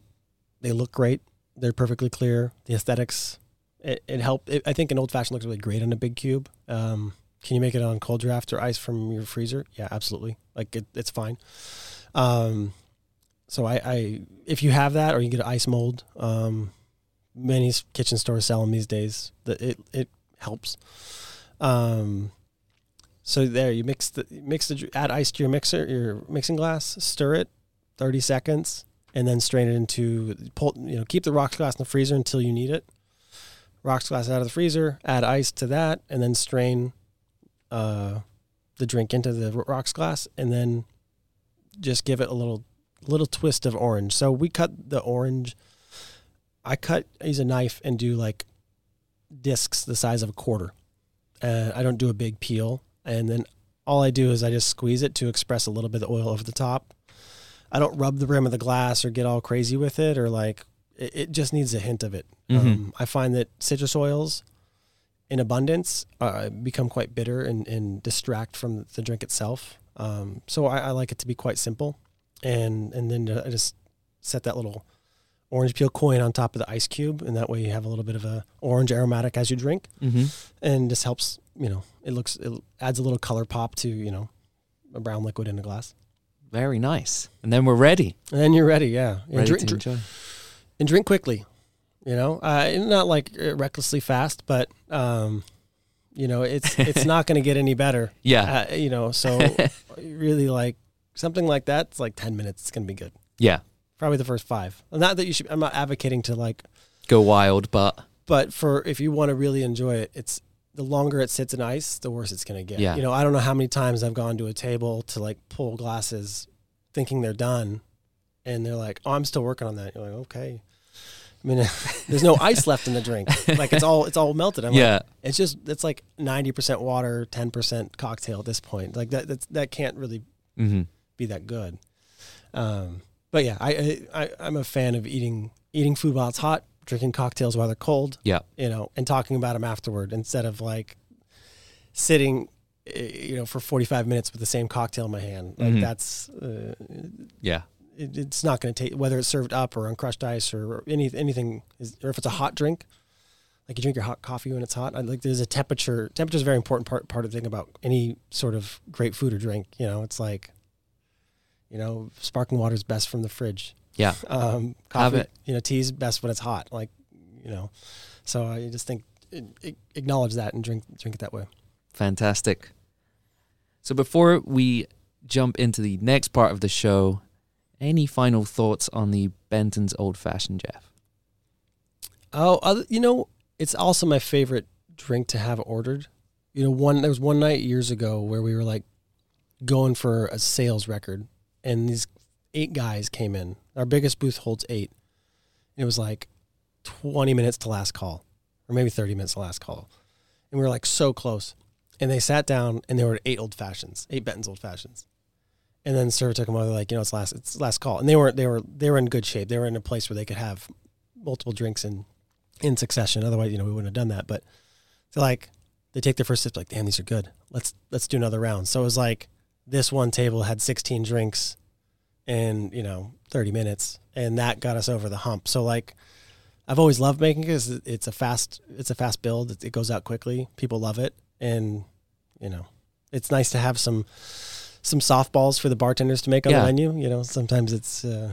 They look great. They're perfectly clear. The aesthetics. It, it helped. It, I think an old fashioned looks really great on a big cube. Um, can you make it on Kold-Draft or ice from your freezer? Yeah, absolutely. Like it, it's fine. Um, so I, I, if you have that or you get an ice mold, um, many kitchen stores sell them these days. That it it helps. Um, so there, you mix the mix the add ice to your mixer, your mixing glass, stir it, thirty seconds, and then strain it into pull. You know, keep the rocks glass in the freezer until you need it. Rocks glass out of the freezer, add ice to that, and then strain uh, the drink into the rocks glass, and then just give it a little little twist of orange. So we cut the orange. I cut I use a knife and do like discs the size of a quarter. And I don't do a big peel. And then all I do is I just squeeze it to express a little bit of oil over the top. I don't rub the rim of the glass or get all crazy with it or like it, it just needs a hint of it. Mhm. Um, I find that citrus oils in abundance uh, become quite bitter and, and distract from the drink itself. Um, so I, I like it to be quite simple, and and then I just set that little orange peel coin on top of the ice cube, and that way you have a little bit of a orange aromatic as you drink, Mm-hmm. and this helps. You know, it looks it adds a little color pop to you know a brown liquid in a glass, Very nice. And then we're ready. and then you're ready. Yeah, and Ready drink, to dr- enjoy. and drink quickly. You know, uh, not like uh, recklessly fast, but um, you know, it's it's not going to get any better. Yeah. Uh, you know, so really like something like that. It's like ten minutes. It's going to be good. yeah. Probably the first five. Not that you should. I'm not advocating to like, Go wild, but but for if you want to really enjoy it, it's the longer it sits in ice, the worse it's going to get. Yeah. You know, I don't know how many times I've gone to a table to like pull glasses, thinking they're done, and they're like, "Oh, I'm still working on that." You're like, "Okay." I mean, there's no ice left in the drink. Like it's all it's all melted. I'm like, yeah. it's just it's like 90% water, 10% cocktail at this point. Like that that's, that can't really Mm-hmm. Be that good. Um, but yeah, I, I I'm a fan of eating eating food while it's hot, drinking cocktails while they're cold. Yeah. you know, and talking about them afterward instead of like sitting, eh, you know, for 45 minutes with the same cocktail in my hand. Like Mhm. that's uh, Yeah. it, it's not going to take whether it's served up or on crushed ice or any anything is, or if it's a hot drink like you drink your hot coffee when it's hot I, like there's a temperature temperature is a very important part part of the thing about any sort of great food or drink you know it's like you know sparkling water is best from the fridge Yeah. um coffee you know tea's best when it's hot like you know so i just think acknowledge that and drink drink it that way Fantastic. So before we jump into the next part of the show, any final thoughts on the Benton's Old Fashioned, Jeff? Oh, other, you know, it's also my favorite drink to have ordered. You know, one there was one night years ago where we were like going for a sales record, and these eight guys came in. Our biggest booth holds eight. It was like twenty minutes to last call, or maybe thirty minutes to last call, and we were like so close. And they sat down and they were eight old fashions, eight Benton's old fashions. And then the server took them over. Like, you know, it's last, it's last call. And they were, they were, they were in good shape. They were in a place where they could have multiple drinks in in succession. Otherwise, you know, we wouldn't have done that. But they're like, they take their first sip, like, damn, these are good. Let's let's do another round. So it was like this one table had 16 drinks in you know 30 minutes, and that got us over the hump. So like, I've always loved making it because it's a fast it's a fast build. It, it goes out quickly. People love it, and you know, it's nice to have some some softballs for the bartenders to make on Yeah. the menu. You know, sometimes it's uh,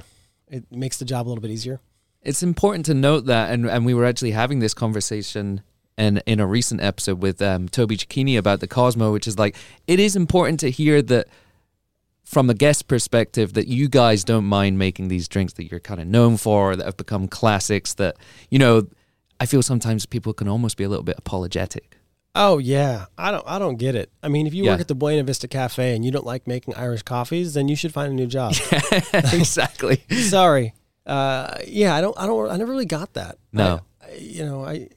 it makes the job a little bit easier. It's important to note that, and, and we were actually having this conversation in, in a recent episode with um, Toby Cecchini about the Cosmo, which is like, it is important to hear that from a guest perspective that you guys don't mind making these drinks that you're kind of known for, that have become classics, that, you know, I feel sometimes people can almost be a little bit apologetic. Oh yeah, I don't I don't get it. I mean, if you Yeah. work at the Buena Vista Cafe and you don't like making Irish coffees, then you should find a new job. exactly. Sorry. Uh, yeah, I don't I don't I never really got that. No. I, I- you know, I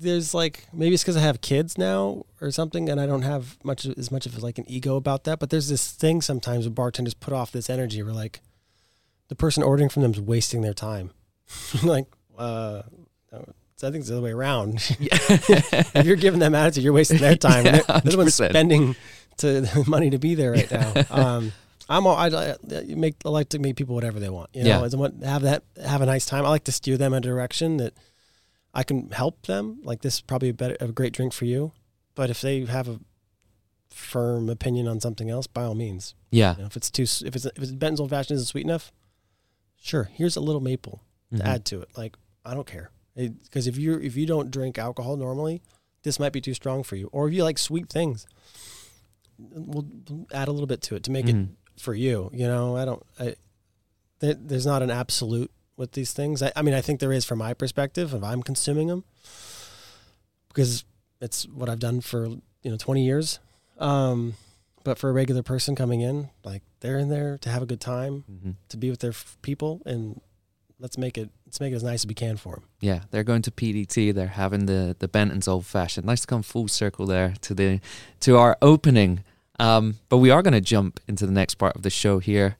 there's like maybe it's because I have kids now or something, and I don't have much as much of like an ego about that. But there's this thing sometimes when bartenders put off this energy where like the person ordering from them is wasting their time. like, uh, I think it's the other way around. if you're giving them attitude, you're wasting their time. Yeah, the ones spending to money to be there right now. Um, I'm all, I, I make I like to meet people whatever they want. You know, Yeah. I want have that have a nice time. I like to steer them in a direction that I can help them. Like this is probably a better a great drink for you. But if they have a firm opinion on something else, by all means. Yeah. You know, if it's too if it's if it's Benton's old fashioned isn't sweet enough, sure. Here's a little maple Mhm. to add to it. Like I don't care because if you if you don't drink alcohol normally, this might be too strong for you. Or if you like sweet things, we'll add a little bit to it to make Mhm. it for you. You know, I don't. I, there, there's not an absolute with these things. I, I mean, I think there is from my perspective if I'm consuming them because it's what I've done for you know 20 years. Um, but for a regular person coming in, like they're in there to have a good time, Mhm. to be with their f- people, and let's make it let's make it as nice as we can for them. Yeah, they're going to PDT. They're having the the Benton's old fashioned. Nice to come full circle there to the to our opening. Um, but we are going to jump into the next part of the show here,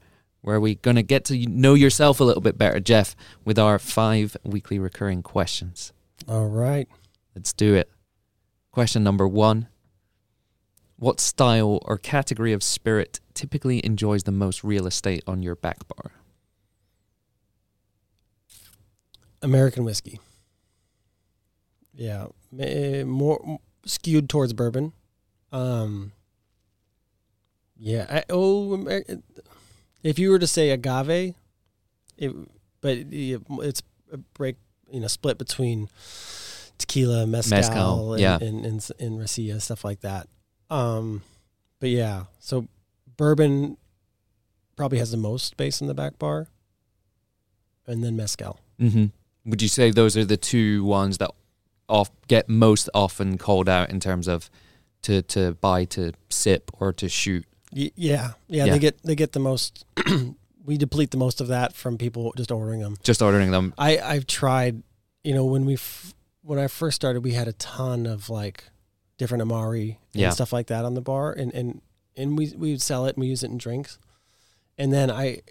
where we're going to get to know yourself a little bit better, Jeff, with our five weekly recurring questions. All right. Let's do it. Question number one What style or category of spirit typically enjoys the most real estate on your back bar? American whiskey. Yeah, more skewed towards bourbon. Um, yeah. I, oh, if you were to say agave, it, but it, it's a break, you know, split between tequila, mezcal, Mezcal, and, yeah. and, and, and raicilla stuff like that. Um, but yeah, so bourbon probably has the most space in the back bar, and then mezcal. Mm-hmm. Would you say those are the two ones that off get most often called out in terms of to to buy to sip or to shoot? Y- yeah, yeah, Yeah. they get they get the most. we deplete the most of that from people just ordering them. Just ordering them. I I've tried, you know, when we f- when I first started, we had a ton of like different amari and Yeah. stuff like that on the bar, and and and we we would sell it and we use it in drinks, and then I.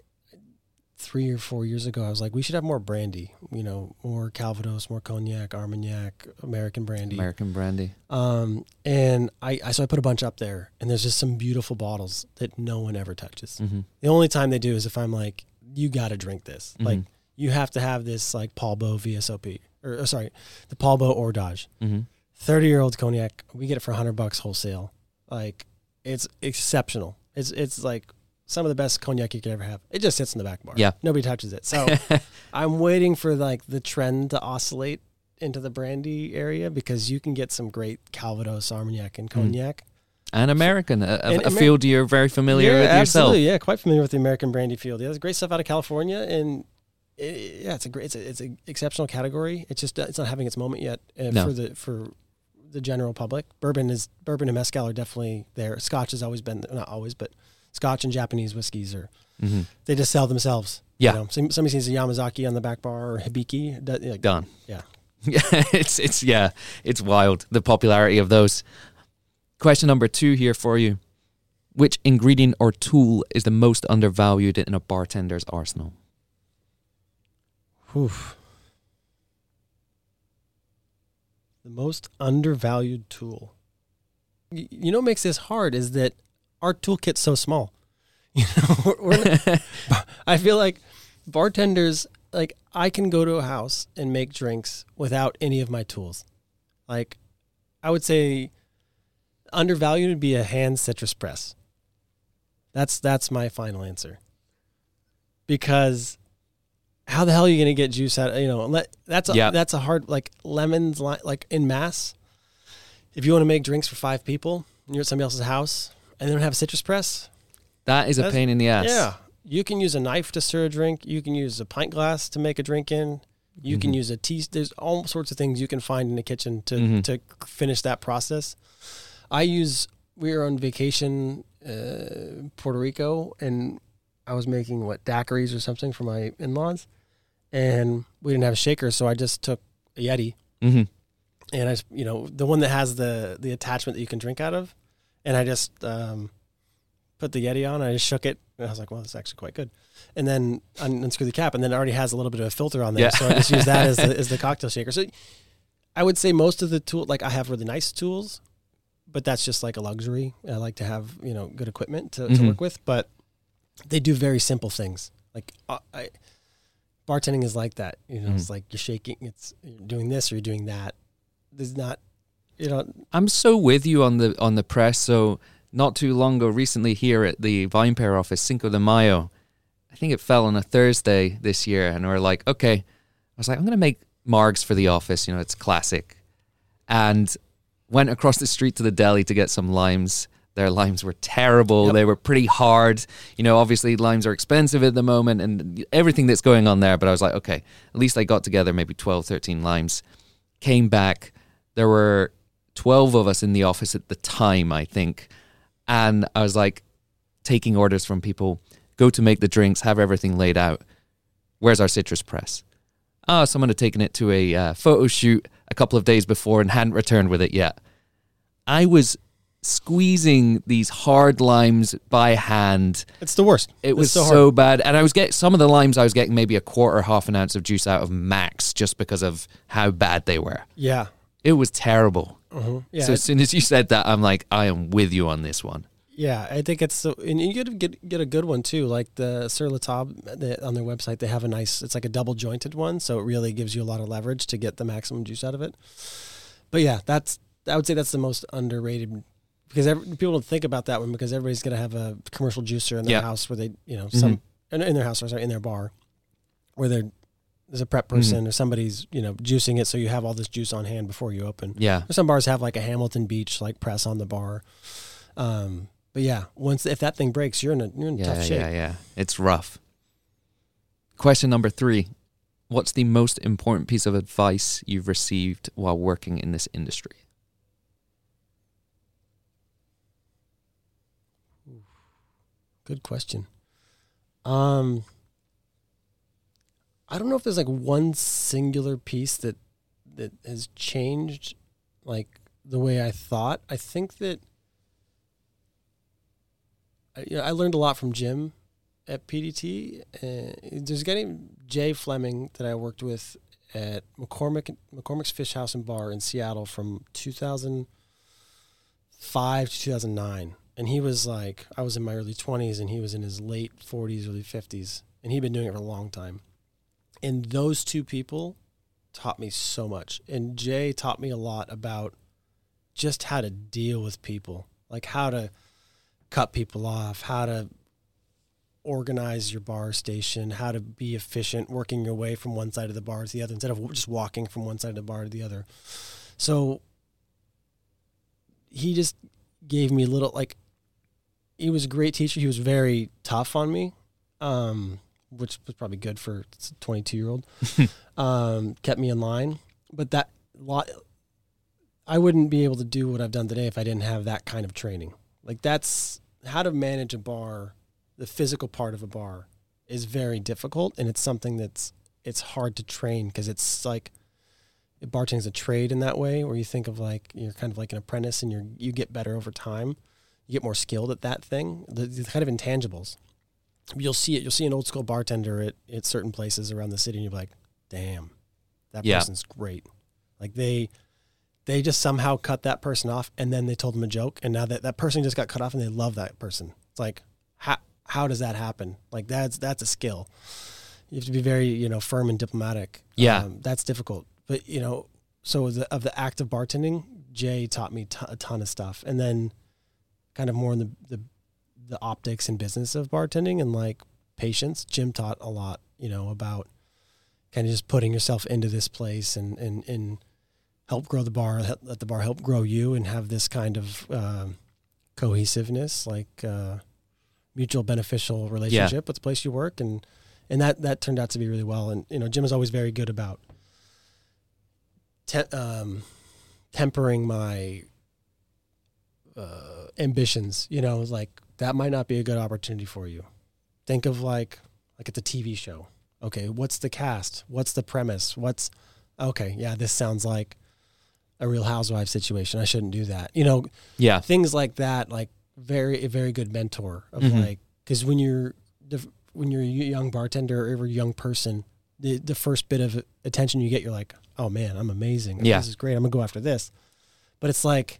Three or four years ago, I was like, we should have more brandy, you know, more Calvados, more cognac, Armagnac, American brandy. American brandy. Um, and I, I so I put a bunch up there, and there's just some beautiful bottles that no one ever touches. Mm-hmm. The only time they do is if I'm like, you got to drink this. Like Mhm. you have to have this like Paul Beau VSOP or, or sorry, the Paul Beau Hors d'Age. Mm-hmm. 30 year old cognac. We get it for 100 bucks wholesale. Like it's exceptional. It's it's like some of the best cognac you could ever have. It just sits in the back bar. Yeah. Nobody touches it. So I'm waiting for like the trend to oscillate into the brandy area because you can get some great Calvados, Armagnac, and Mm. cognac. and American, a, And a field you're very familiar yeah, with yourself. absolutely. Yeah, quite familiar with the American brandy field. Yeah, there's great stuff out of California, and it, yeah, it's a great, it's a, it's an exceptional category. It's just it's not having its moment yet uh, No. for the for the general public. Bourbon is bourbon and mezcal are definitely there. Scotch has always been not always, but Scotch and Japanese whiskeys or Mm-hmm. they just sell themselves. Yeah. you know? Somebody sees a Yamazaki on the back bar or Hibiki. that- like, Done. Yeah. Yeah, it's it's yeah, it's wild the popularity of those. Question number two here for you: Which ingredient or tool is the most undervalued in a bartender's arsenal? Oof. The most undervalued tool. You know what makes this hard is that our toolkit's so small. You know, we're, we're not- I feel like bartenders, like I can go to a house and make drinks without any of my tools. Like I would say undervalued would be a hand citrus press. That's that's my final answer. Because how the hell are you going to get juice out? Of, You know, let, that's a, Yeah. that's a hard like lemons li- like in mass. If you want to make drinks for five people and you're at somebody else's house and they don't have a citrus press, That is a That's- pain in the ass. yeah, you can use a knife to stir a drink. You can use a pint glass to make a drink in. You can Mhm. use a tea. There's all sorts of things you can find in the kitchen to Mhm. to finish that process. I use. We were on vacation, uh, Puerto Rico, and I was making what daiquiris or something for my in-laws, and we didn't have a shaker, so I just took a Yeti hmm and I, just, you know, the one that has the the attachment that you can drink out of, and I just um, put the Yeti on. I just shook it, and I was like, "Well, that's actually quite good." And then unscrew the cap, and then it already has a little bit of a filter on there, Yeah. so I just use that as the, as the cocktail shaker. So I would say most of the tool, like I have really nice tools, but that's just like a luxury. I like to have you know good equipment to, to Mhm. work with, but they do very simple things. Like uh, I, bartending is like that. You know, Mhm. it's like you're shaking, it's you're doing this or you're doing that. There's not, you know, I'm so with you on the on the press. So not too long ago, recently here at the VinePair office, Cinco de Mayo, I think it fell on a Thursday this year, and we're like, okay, I was like, I'm gonna make margs for the office. You know, it's classic, and went across the street to the deli to get some limes. Their limes were terrible. Yep. They were pretty hard. You know, obviously limes are expensive at the moment and everything that's going on there. But I was like, okay, at least I got together maybe 12, 13 limes. Came back. There were 12 of us in the office at the time, I think. And I was like taking orders from people, go to make the drinks, have everything laid out. Where's our citrus press? Oh, someone had taken it to a uh, photo shoot a couple of days before and hadn't returned with it yet. I was squeezing these hard limes by hand. It's the worst. It was so so, bad, and I was getting some of the limes. I was getting maybe a quarter, half an ounce of juice out of max, just because of how bad they were. Yeah. It was terrible. Mhm. Yeah. so as soon as you said that, I'm like, I am with you on this one. Yeah, I think it's so, and you get get get a good one too. Like the Sur La Table the, on their website, they have a nice. It's like a double jointed one, so it really gives you a lot of leverage to get the maximum juice out of it. But yeah, that's I would say that's the most underrated because every, people don't think about that one because everybody's gonna have a commercial juicer in their Yeah. house where they you know some in, in their house or sorry, in their bar where they're there's a prep person or somebody's you know juicing it so you have all this juice on hand before you open. Yeah. Some bars have like a Hamilton Beach like press on the bar. Um, but yeah, once if that thing breaks, you're in a you're in Yeah, tough shape. yeah, yeah. It's rough. Question number three What's the most important piece of advice you've received while working in this industry? Good question. Um, I don't know if there's like one singular piece that that has changed like the way I thought. I think that I, you know, I learned a lot from Jim at PDT. Uh, there's a guy named Jay Fleming that I worked with at McCormick McCormick's Fish House and Bar in Seattle from 2005 to 2009 and he was like i was in my early 20s and he was in his late 40s early 50s and he'd been doing it for a long time and those two people taught me so much. And jay taught me a lot about just how to deal with people like how to cut people off how to organize your bar station how to be efficient working your way from one side of the bar to the other instead of just walking from one side of the bar to the other. So he just gave me little like he was a great teacher. He was very tough on me, um, which was probably good for a 22 year old. um, kept me in line, but that lot, I wouldn't be able to do what I've done today if I didn't have that kind of training. Like that's how to manage a bar, the physical part of a bar is very difficult, and it's something that's it's hard to train because it's like bartending is a trade in that way where you think of like you're kind of like an apprentice and you're you get better over time you get more skilled at that thing the, the kind of intangibles you'll see it you'll see an old school bartender at, at certain places around the city and you're like damn that Yeah. person's great. Like they they just somehow cut that person off and then they told them a joke and now that that person just got cut off and they love that person. It's like how how does that happen? Like that's that's a skill. You have to be very you know firm and diplomatic. Yeah. um, that's difficult. But you know so the, of the act of bartending jay taught me t- a ton of stuff. And then kind of more in the, the the optics and business of bartending and like patience. Jim taught a lot you know about kind of just putting yourself into this place and and and help grow the bar help- let the bar help grow you and have this kind of um, cohesiveness like uh, mutual beneficial relationship with the place you work. And and that that turned out to be really well. And you know jim is always very good about te- um, tempering my uh, ambitions. You know, like that might not be a good opportunity for you. Think of like like it's a TV show. Okay, what's the cast? What's the premise? What's okay? Yeah, this sounds like a Real Housewives situation. I shouldn't do that. You know, Yeah. things like that. Like very a very good mentor of Mhm. like because when you're when you're a young bartender or a young person, the the first bit of attention you get, you're like, oh man, I'm amazing. Yeah. this is great. I'm gonna go after this. But it's like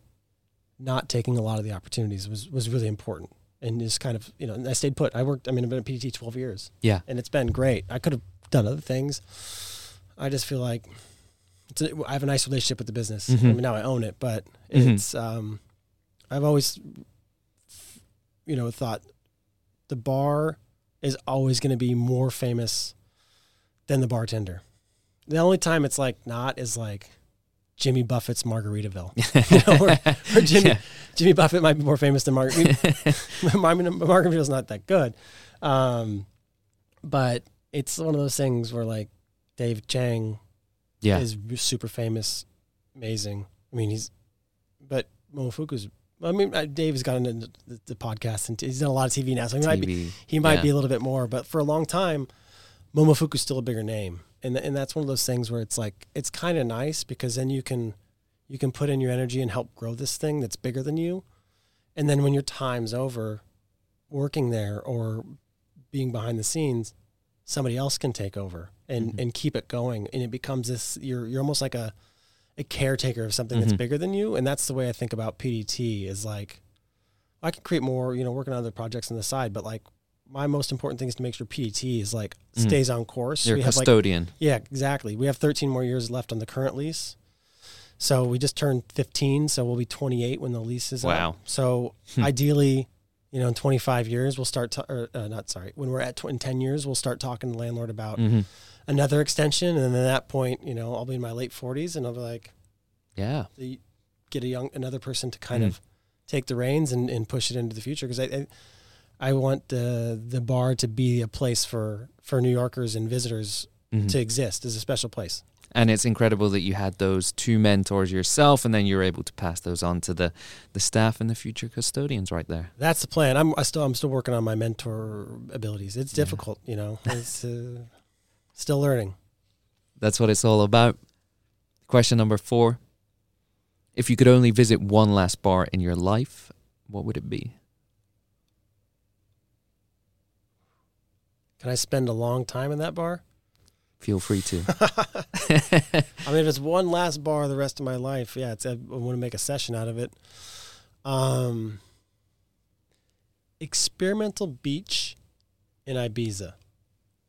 not taking a lot of the opportunities was was really important. And just kind of, you know, and I stayed put. I worked, I mean, I've been at PDT 12 years Yeah. and it's been great. I could have done other things. I just feel like it's a, I have a nice relationship with the business. I Mhm. mean, now I own it, but Mhm. it's, um, I've always, you know, thought the bar is always going to be more famous than the bartender. The only time it's like not is like Jimmy Buffett's Margaritaville. You know, where, where Jimmy, Yeah. Jimmy Buffett might be more famous than. I mean, Margaritaville's not that good. Um, but it's one of those things where like Dave Chang Yeah. is super famous, amazing. I mean, he's, but Momofuku's, I mean, uh, Dave has gotten into the, the podcast and he's done a lot of TV now. So he might be, he might Yeah. be a little bit more, but for a long time, Momofuku's still a bigger name, and and that's one of those things where it's like it's kind of nice because then you can you can put in your energy and help grow this thing that's bigger than you, and then when your time's over, working there or being behind the scenes, somebody else can take over and Mhm. and keep it going, and it becomes this you're you're almost like a a caretaker of something Mhm. that's bigger than you, and that's the way I think about PDT is like I can create more, you know, working on other projects on the side, but like my most important thing is to make sure PDT is like Mhm. stays on course. You're we have like custodian. yeah, exactly. We have 13 more years left on the current lease. So we just turned 15, so we'll be 28 when the lease is Wow. out. So Hmm. ideally, you know, in 25 years, we'll start to, or, uh, not sorry, when we're at tw- in 10 years, we'll start talking to the landlord about hmm another extension. And then at that point, you know, I'll be in my late 40s and I'll be like, Yeah. get a young, another person to kind Mhm. of take the reins and, and push it into the future. Cause I, I, I want the, the bar to be a place for, for New Yorkers and visitors Mhm. to exist as a special place. And it's incredible that you had those two mentors yourself, and then you're able to pass those on to the, the staff and the future custodians right there. That's the plan. I'm I still I'm still working on my mentor abilities. It's Yeah. difficult, you know. It's uh, still learning. That's what it's all about. Question number four. If you could only visit one last bar in your life, what would it be? Can I spend a long time in that bar? Feel free to. I mean, if it's one last bar the rest of my life, yeah, it's I want to make a session out of it. Um, experimental beach in Ibiza.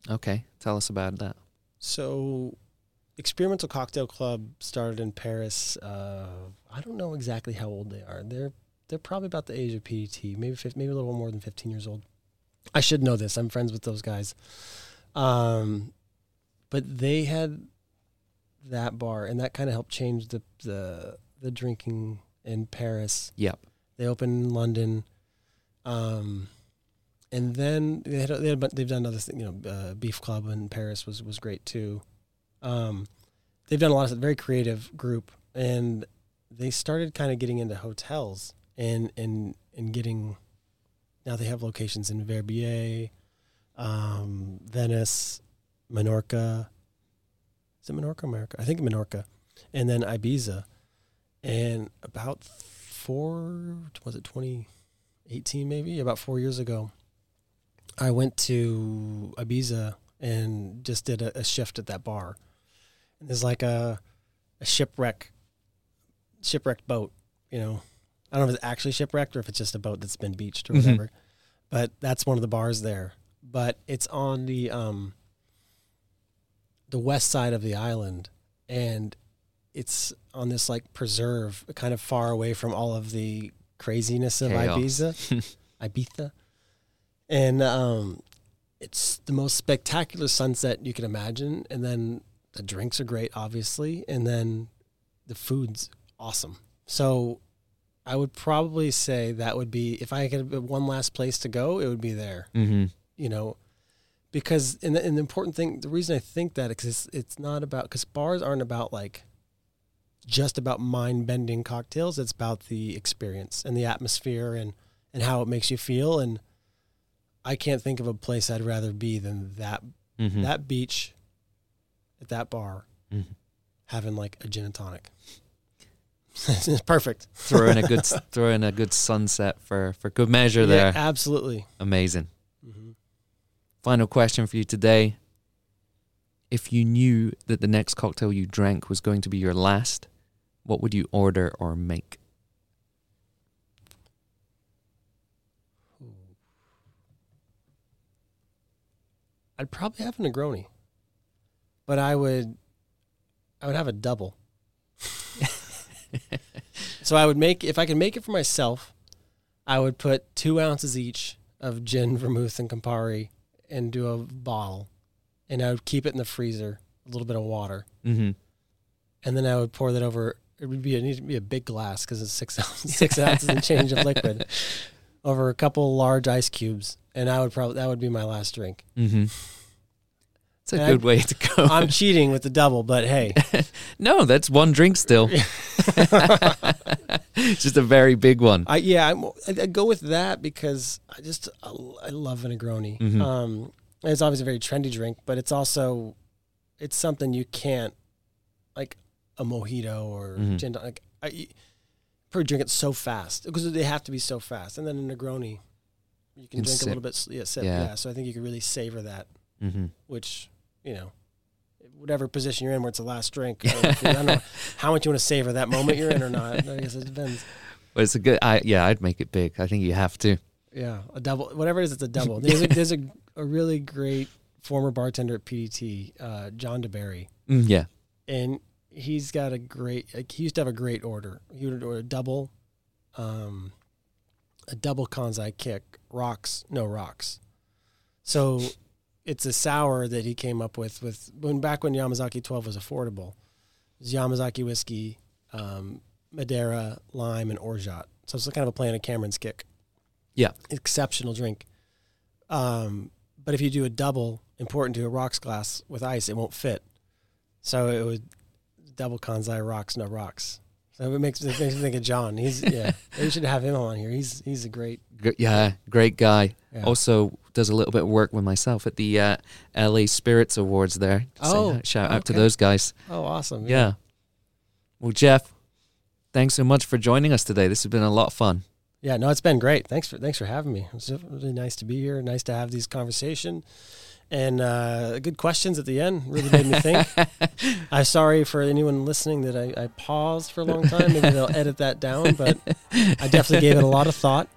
okay, tell us about that. So, Experimental Cocktail Club started in Paris. Uh, I don't know exactly how old they are. They're they're probably about the age of PDT, maybe 50, maybe a little more than 15 years old. I should know this. I'm friends with those guys. Um, but they had that bar, and that kind of helped change the the the drinking in Paris. Yep. They opened in London, um, and then they had, they had they've done other things. You know, uh, Beef Club in Paris was was great too. Um, they've done a lot of very creative group, and they started kind of getting into hotels and and and getting. Now they have locations in Verbier, um, Venice, Menorca. Is it Menorca, America? I think Menorca, and then Ibiza, and about four was it 2018 maybe? About four years ago i went to ibiza and just did a, a shift at that bar. And there's like a, a shipwreck shipwrecked boat you know i don't know if it's actually shipwrecked or if it's just a boat that's been beached or Mhm. whatever but that's one of the bars there but it's on the um the west side of the island and it's on this like preserve kind of far away from all of the craziness of. Ibiza Ibiza and um it's the most spectacular sunset you can imagine and then the drinks are great obviously and then the food's awesome so I would probably say that would be if I could have one last place to go it would be there Mm-hmm. you know, because and the, and the important thing, the reason I think that is it's, it's not about because bars aren't about like just about mind bending cocktails. It's about the experience and the atmosphere and and how it makes you feel. And I can't think of a place I'd rather be than that Mm-hmm. that beach at that bar Mhm. having like a gin and tonic. It's perfect. throw in a good throw in a good sunset for for good measure there. Yeah, absolutely. Amazing. hmm Final question for you today. If you knew that the next cocktail you drank was going to be your last, what would you order or make? I'd probably have a Negroni, but I would, I would have a double. So I would make if I could make it for myself, I would put two ounces each of gin, vermouth, and Campari into a bottle, and I would keep it in the freezer, a little bit of water, Mm-hmm. and then I would pour that over. It would be it needs to be a big glass because it's six ounces, six ounces and change of liquid over a couple large ice cubes, and I would probably that would be my last drink. Mm-hmm. It's a And good I- way to go. I'm cheating with the double, but hey, no, that's one drink still. Just a very big one. I yeah, I'm, I, I go with that because I just I, I love a Negroni. Mhm. Um, It's obviously a very trendy drink, but it's also it's something you can't like a mojito or Mhm. gin. Like I, probably drink it so fast because they have to be so fast. And then a Negroni, you can Can drink sip. a little bit. Yeah, sip. Yeah. Yeah. So I think you can really savor that. Mm-hmm. Which you know, whatever position you're in, where it's the last drink. I don't, know how much you want to savor that moment you're in or not. I guess it depends. But it's a good. I yeah, I'd make it big. I think you have to. Yeah, a double, whatever it is, it's a double. There's a, there's a, a really great former bartender at PDT, uh, John deBary, Mm, yeah. and he's got a great. Like, he used to have a great order. He would order a double, um, a double Kanzai kick, rocks, no rocks. So it's a sour that he came up with with when back when Yamazaki 12 was affordable. It was Yamazaki whiskey, um, Madeira, lime, and orgeat. So it's kind of a play on a Cameron's kick Yeah. exceptional drink. Um, but if you do a double, important to a rocks glass with ice, it won't fit. So it would double Kanzai rocks, no rocks. So it makes, it makes me think of John. He's yeah. you should have him on here. He's he's a great. Gr- yeah, great guy. Yeah. Also does a little bit of work with myself at the uh, LA Spirits Awards there. So, Oh, shout out to those guys. Oh, awesome. Yeah. Well, Jeff, thanks so much for joining us today. This has been a lot of fun. Yeah, no, it's been great. Thanks for thanks for having me. It's really nice to be here. Nice to have these conversation, and uh, good questions at the end. Really made me think. I'm sorry for anyone listening that I, I paused for a long time. Maybe they'll edit that down, but I definitely gave it a lot of thought.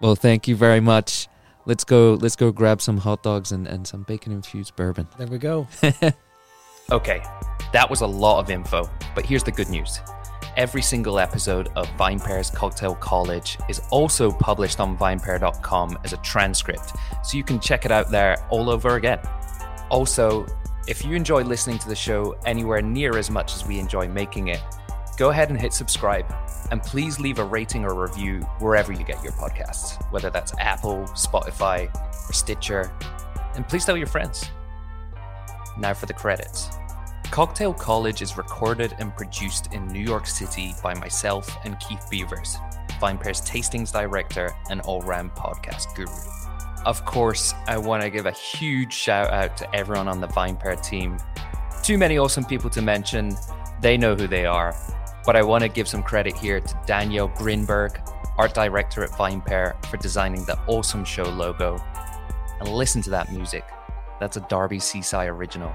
Well, thank you very much. Let's go. Let's go grab some hot dogs and, and some bacon infused bourbon. There we go. Okay, that was a lot of info, but here's the good news. Every single episode of VinePair's Cocktail College is also published on vinepair.com as a transcript, so you can check it out there all over again. Also, if you enjoy listening to the show anywhere near as much as we enjoy making it, go ahead and hit subscribe. And please leave a rating or review wherever you get your podcasts, whether that's Apple, Spotify, or Stitcher. And please tell your friends. Now for the credits. Cocktail College is recorded and produced in New York City by myself and Keith Beavers, VinePair's tastings director and all round podcast guru. Of course, I want to give a huge shout out to everyone on the VinePair team. Too many awesome people to mention, they know who they are. But I want to give some credit here to Daniel Grinberg, art director at VinePair, for designing the awesome show logo. And listen to that music. That's a Darby Seaside original.